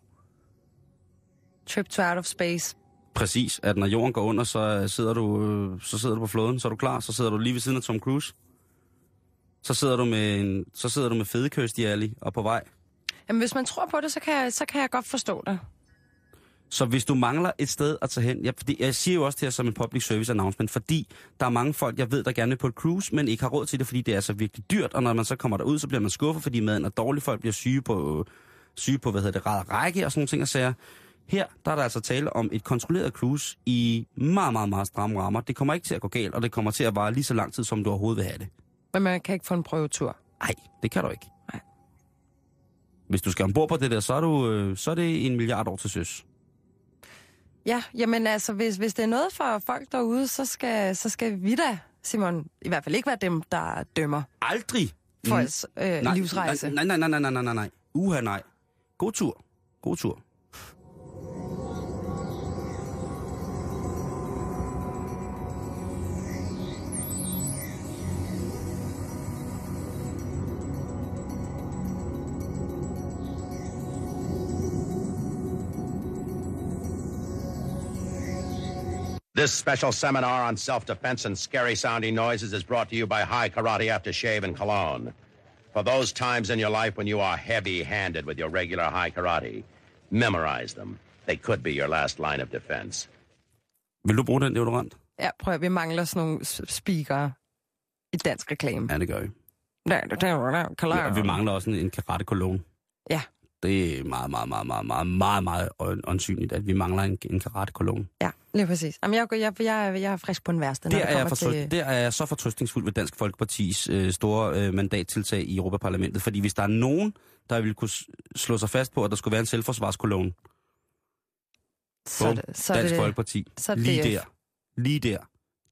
Trip to out of space. Præcis, at når jorden går under, så øh, sidder du, øh, så sidder du på floden, så er du klar, så sidder du lige ved siden af Tom Cruise. Så sidder du med, en, så sidder du med fedekøst i Ali og på vej. Jamen, hvis man tror på det, så kan jeg, så kan jeg godt forstå det. Så hvis du mangler et sted at tage hen, jeg, fordi, jeg siger jo også det her som en public service announcement, fordi der er mange folk, jeg ved, der gerne vil på et cruise, men ikke har råd til det, fordi det er så virkelig dyrt, og når man så kommer derud, så bliver man skuffet, fordi maden er dårlig, folk bliver syge på, syge på hvad hedder det, række og sådan nogle ting og sager. Her der er der altså tale om et kontrolleret cruise i meget, meget, meget stramme rammer. Det kommer ikke til at gå galt, og det kommer til at vare lige så lang tid, som du overhovedet vil have det. Men man kan ikke få en prøvetur. Nej, det kan du ikke. Nej. Hvis du skal ombord på det der, så er, du, øh, så er det en milliard år til søs. Ja, jamen altså, hvis, hvis det er noget for folk derude, så skal, så skal vi da, Simon, i hvert fald ikke være dem, der dømmer Aldrig! folks øh, livsrejse. Nej, nej, nej, nej, nej, nej, nej, nej. Uha, nej. God tur. God tur. This special seminar on self-defense and scary sounding noises is brought to you by High Karate Aftershave and Cologne. For those times in your life when you are heavy-handed with your regular High Karate, memorize them. They could be your last line of defense. Vil du bruge den deodorant? Ja, prøv at, vi mangler sådan nogle s- speakere i dansk reklame. Ja, det gør vi. Ja. Ja, vi mangler også en, en karate cologne. Ja. Det er meget, meget, meget, meget, meget, meget, meget ånd- åndsynligt, at vi mangler en, en karate cologne. Ja, lige præcis. Jamen, jeg, jeg, jeg, jeg er frisk på en værste, når Der det er, jeg kommer fortrøst, til... der er jeg så fortrøstningsfuld ved Dansk Folkepartis øh, store øh, mandattiltag i Europaparlamentet, fordi hvis der er nogen, der vil kunne slå sig fast på, at der skulle være en selvforsvarskolone, Så, det- så Dansk det, Folkeparti, så det lige der, lige der,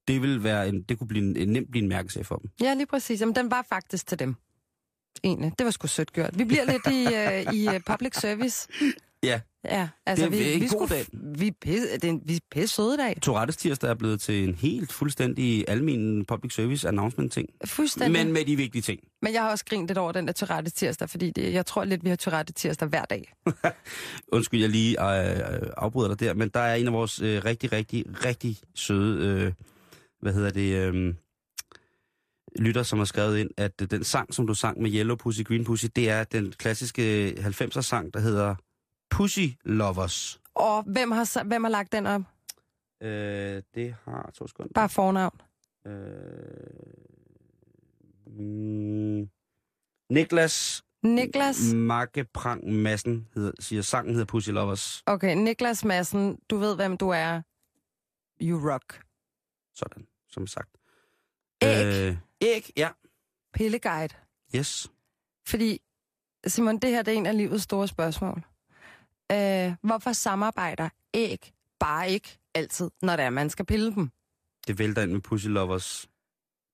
det vil være en, det kunne blive en, en nemt blive en mærkesag for dem. Ja, lige præcis. Jamen, den var faktisk til dem. Egentlig. Det var sgu sødt gjort. Vi bliver lidt i, uh, i uh, public service. Ja, Ja, altså, Det er vi, en vi, god skulle, dag. vi, pisse, det er en, vi er pisse søde dag. Tourettes tirsdag er blevet til en helt fuldstændig almen public service announcement ting. Fuldstændig. Men med de vigtige ting. Men jeg har også grint lidt over den der Tourette tirsdag, fordi det, jeg tror lidt, vi har Tourette tirsdag hver dag. Undskyld, jeg lige øh, afbryder dig der, men der er en af vores øh, rigtig, rigtig, rigtig søde, øh, hvad hedder det, øh, lytter, som har skrevet ind, at øh, den sang, som du sang med Yellow Pussy, Green Pussy, det er den klassiske 90'er sang, der hedder Pussy Lovers. Og hvem har, hvem har lagt den op? Øh, det har to sekunder. Bare fornavn. Øh, mm, Niklas Niklas. Marke Prang Madsen hedder, siger, sangen hedder Pussy Lovers. Okay, Niklas Madsen, du ved, hvem du er. You rock. Sådan, som sagt. Æg. Øh, æg, ja. Pilleguide. Yes. Fordi, Simon, det her det er en af livets store spørgsmål. Øh, hvorfor samarbejder æg bare ikke altid, når det er, man skal pille dem? Det vælter ind med Pussy Lovers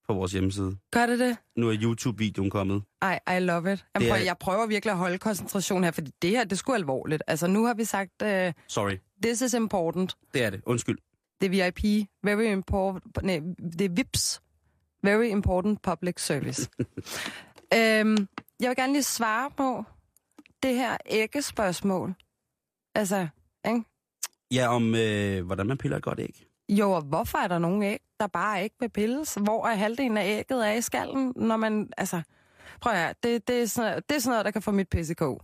på vores hjemmeside. Gør det det? Nu er YouTube-videoen kommet. Ej, I love it. Jamen, er- prøv, jeg prøver virkelig at holde koncentration her, fordi det her, det er sgu alvorligt. Altså, nu har vi sagt, uh, Sorry, this is important. det er det. Undskyld. Det er VIP. Very important. Nej, det er VIPS. Very important public service. øhm, jeg vil gerne lige svare på det her æggespørgsmål. Altså, ikke? Ja, om øh, hvordan man piller et godt æg. Jo, og hvorfor er der nogle æg, der bare ikke vil pilles? Hvor er halvdelen af ægget er i skallen, når man... Altså, prøv at høre, det, det, er sådan, det er sådan noget, der kan få mit kog.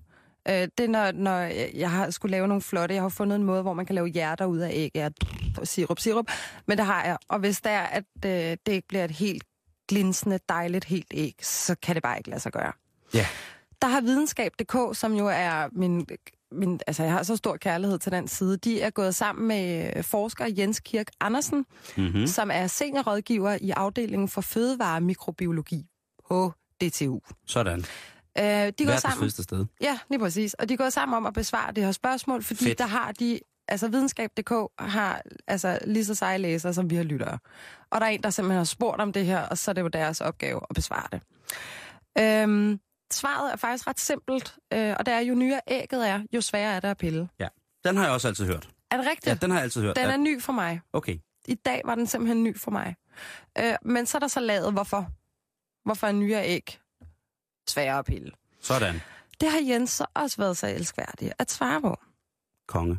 Øh, det er, når, når jeg jeg har skulle lave nogle flotte... Jeg har fundet en måde, hvor man kan lave hjerter ud af æg. Ja, sirup, sirup. Men det har jeg. Og hvis det er, at øh, det ikke bliver et helt glinsende, dejligt helt æg, så kan det bare ikke lade sig gøre. Ja. Der har videnskab.dk, som jo er min min, altså, jeg har så stor kærlighed til den side. De er gået sammen med øh, forsker Jens Kirk Andersen, Mm-hmm. mm. som er seniorrådgiver i afdelingen for fødevaremikrobiologi på DTU. Sådan. Øh, de går Verdens sammen. fedeste sted. Ja, lige præcis. Og de er gået sammen om at besvare det her spørgsmål, fordi Fedt. Der har de... Altså, videnskab.dk har altså, lige så seje læsere, som vi har lyttere. Og der er en, der simpelthen har spurgt om det her, og så er det jo deres opgave at besvare det. Øhm, svaret er faktisk ret simpelt, øh, og det er, jo nyere ægget er, jo sværere er det at pille. Den har jeg også altid hørt. Er det rigtigt? Ja, den har jeg altid hørt. Den Ja, er ny for mig. Okay. I dag var den simpelthen ny for mig. Øh, men så er der så lavet, hvorfor. Hvorfor er nyere æg sværere at pille? Sådan. Det har Jens så også været så elskværdig at svare på. Konge.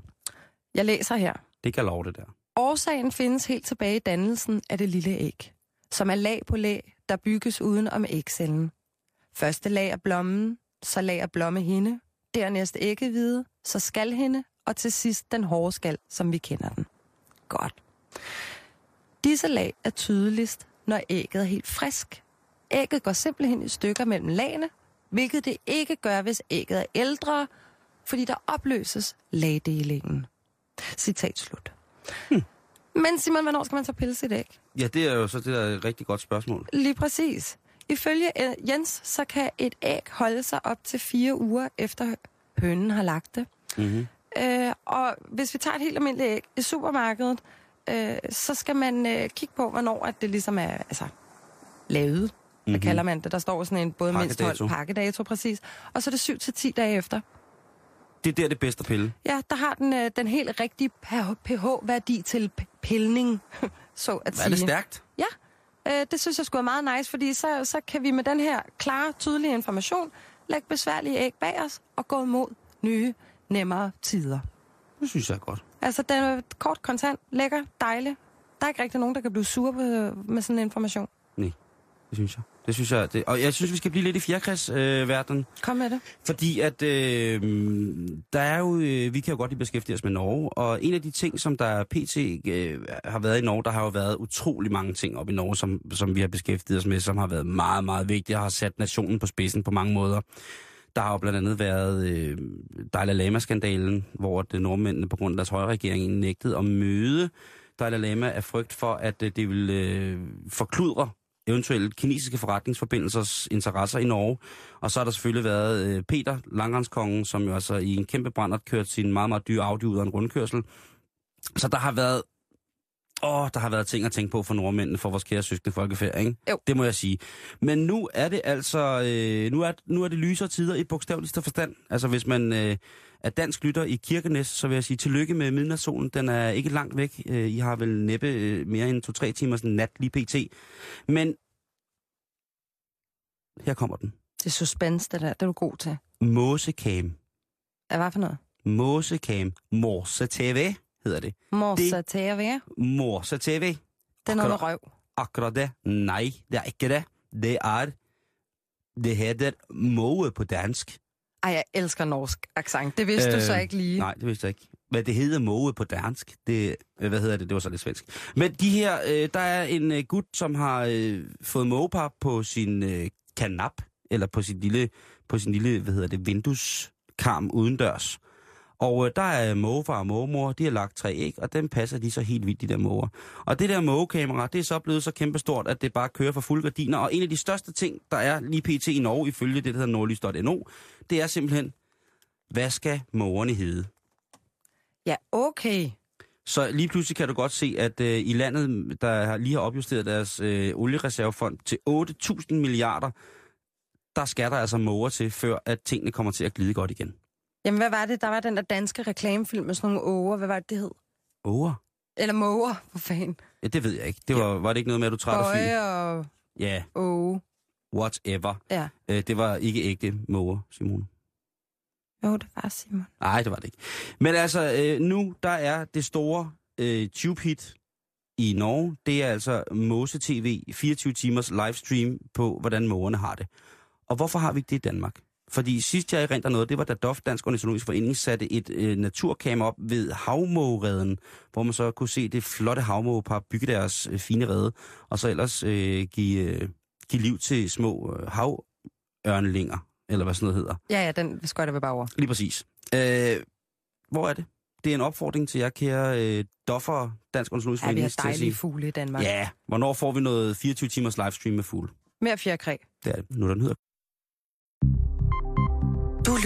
Jeg læser her. Det kan love det der. Årsagen findes helt tilbage i dannelsen af det lille æg, som er lag på lag, der bygges uden om ægcellen. Første lag er blommen, så lag er blommehinde, dernæst æggehvide, så skalhinde, og til sidst den hårde skal, som vi kender den. Godt. Disse lag er tydeligst, når ægget er helt frisk. Ægget går simpelthen i stykker mellem lagene, hvilket det ikke gør, hvis ægget er ældre, fordi der opløses lagdelingen. Citat slut. Men Simon, hvornår skal man så pille sit æg? Ja, det er jo så det der er et rigtig godt spørgsmål. Lige præcis. Ifølge øh, Jens, så kan et æg holde sig op til fire uger efter hønen har lagt det. Mm-hmm. Øh, og hvis vi tager et helt almindeligt æg i supermarkedet, øh, så skal man øh, kigge på, hvornår at det ligesom er altså, lavet. Hvad Mhm. mm-hmm. kalder man det? Der står sådan en både mindst 12 Pakkedato. præcis. Og så er det 7 til 10 dage efter. Det er der det bedste at pille. Ja, der har den øh, den helt rigtige pH-værdi til pilning, så at Er sige. det stærkt? Ja, øh, det synes jeg skulle er meget nice, fordi så, så kan vi med den her klare, tydelige information lægge besværlige æg bag os og gå imod nye, nemmere tider. Det synes jeg er godt. Altså, den er kort, kontant, lækker, dejlig. Der er ikke rigtig nogen, der kan blive sure på, med sådan en information. Det synes jeg. Det synes jeg. Det. Og jeg synes, vi skal blive lidt i fjerkræsverdenen. Øh. Kom med det. Fordi at øh, der er jo, øh, vi kan jo godt lige beskæftige os med Norge, og en af de ting, som der pt. Øh, har været i Norge, der har jo været utrolig mange ting op i Norge, som, som vi har beskæftiget os med, som har været meget, meget vigtige og har sat nationen på spidsen på mange måder. Der har jo blandt andet været øh, Dalai Lama-skandalen, hvor det nordmændene på grund af deres højre regering nægtede at møde Dalai Lama af frygt for, at øh, det ville øh, forkludre eventuelle kinesiske forretningsforbindelsers interesser i Norge. Og så har der selvfølgelig været øh, Peter, Langrenskongen, som jo altså i en kæmpe brændert kørt sin meget, meget dyre Audi ud af en rundkørsel. Så der har været Åh, der har været ting at tænke på for nordmændene for vores kære søskende folkefærd, ikke? Jo. Det må jeg sige. Men nu er det altså, øh, nu, er, nu er det lysere tider i bogstaveligste forstand. Altså hvis man øh, er dansk lytter i Kirkenes, så vil jeg sige tillykke med midnatssolen. Den er ikke langt væk. Øh, I har vel næppe øh, mere end to-tre timers nat lige pt. Men her kommer den. Det er suspense, det der. Det er du god til. Måsekam. Hvad for noget? Måsekam. Morse TV hedder det. Morsa TV. Morse TV. Det er noget med røv. Akkurat det. Nej, det er ikke det. Det er... Det hedder måge på dansk. Ej, jeg elsker norsk accent. Det vidste øh, du så ikke lige. Nej, det vidste jeg ikke. Hvad det hedder måge på dansk, det, øh, hvad hedder det, det var så lidt svensk. Men de her, øh, der er en øh, gut, som har øh, fået mågepap på sin øh, kanap, eller på sin lille, på sin lille, hvad hedder det, vindueskarm udendørs. Og øh, der er mågefar og mågemor, de har lagt tre æg, og dem passer de så helt vildt, de der måger. Og det der mågekamera, det er så blevet så kæmpestort, at det bare kører for fuld gardiner. Og en af de største ting, der er lige pt. i Norge, ifølge det, der hedder nordlys.no, det er simpelthen, hvad skal mågerne hedde? Ja, okay. Så lige pludselig kan du godt se, at øh, i landet, der har lige har opjusteret deres øh, oliereservefond til 8.000 milliarder, der skal der altså måger til, før at tingene kommer til at glide godt igen. Jamen, hvad var det? Der var den der danske reklamefilm med sådan nogle åger. Hvad var det, det hed? Åger? Eller måger, for fanden. Ja, det ved jeg ikke. Det var, var det ikke noget med, at du træt film? Bøje og Ja, åge. whatever. Ja. Øh, det var ikke ægte måger, Simone. Jo, det var Simon. Nej, det var det ikke. Men altså, øh, nu der er det store øh, tube hit i Norge. Det er altså Mose TV, 24 timers livestream på, hvordan mågerne har det. Og hvorfor har vi ikke det i Danmark? Fordi sidst jeg erindrer noget, det var da DOF, Dansk Ornitologisk Forening, satte et øh, naturkamera op ved havmågereden, hvor man så kunne se det flotte havmågepar bygge deres øh, fine rede, og så ellers øh, give, øh, give liv til små øh, havørnelinger, eller hvad sådan noget hedder. Ja, ja, den skal skøjter ved bagover. Lige præcis. Øh, hvor er det? Det er en opfordring til jer, kære øh, doffer, Dansk Ornitologisk Forening. Ja, vi har dejlige fugle i Danmark. Ja, hvornår får vi noget 24 timers livestream med fugle? Mere fjerkræ. Det er det. Nu den hedder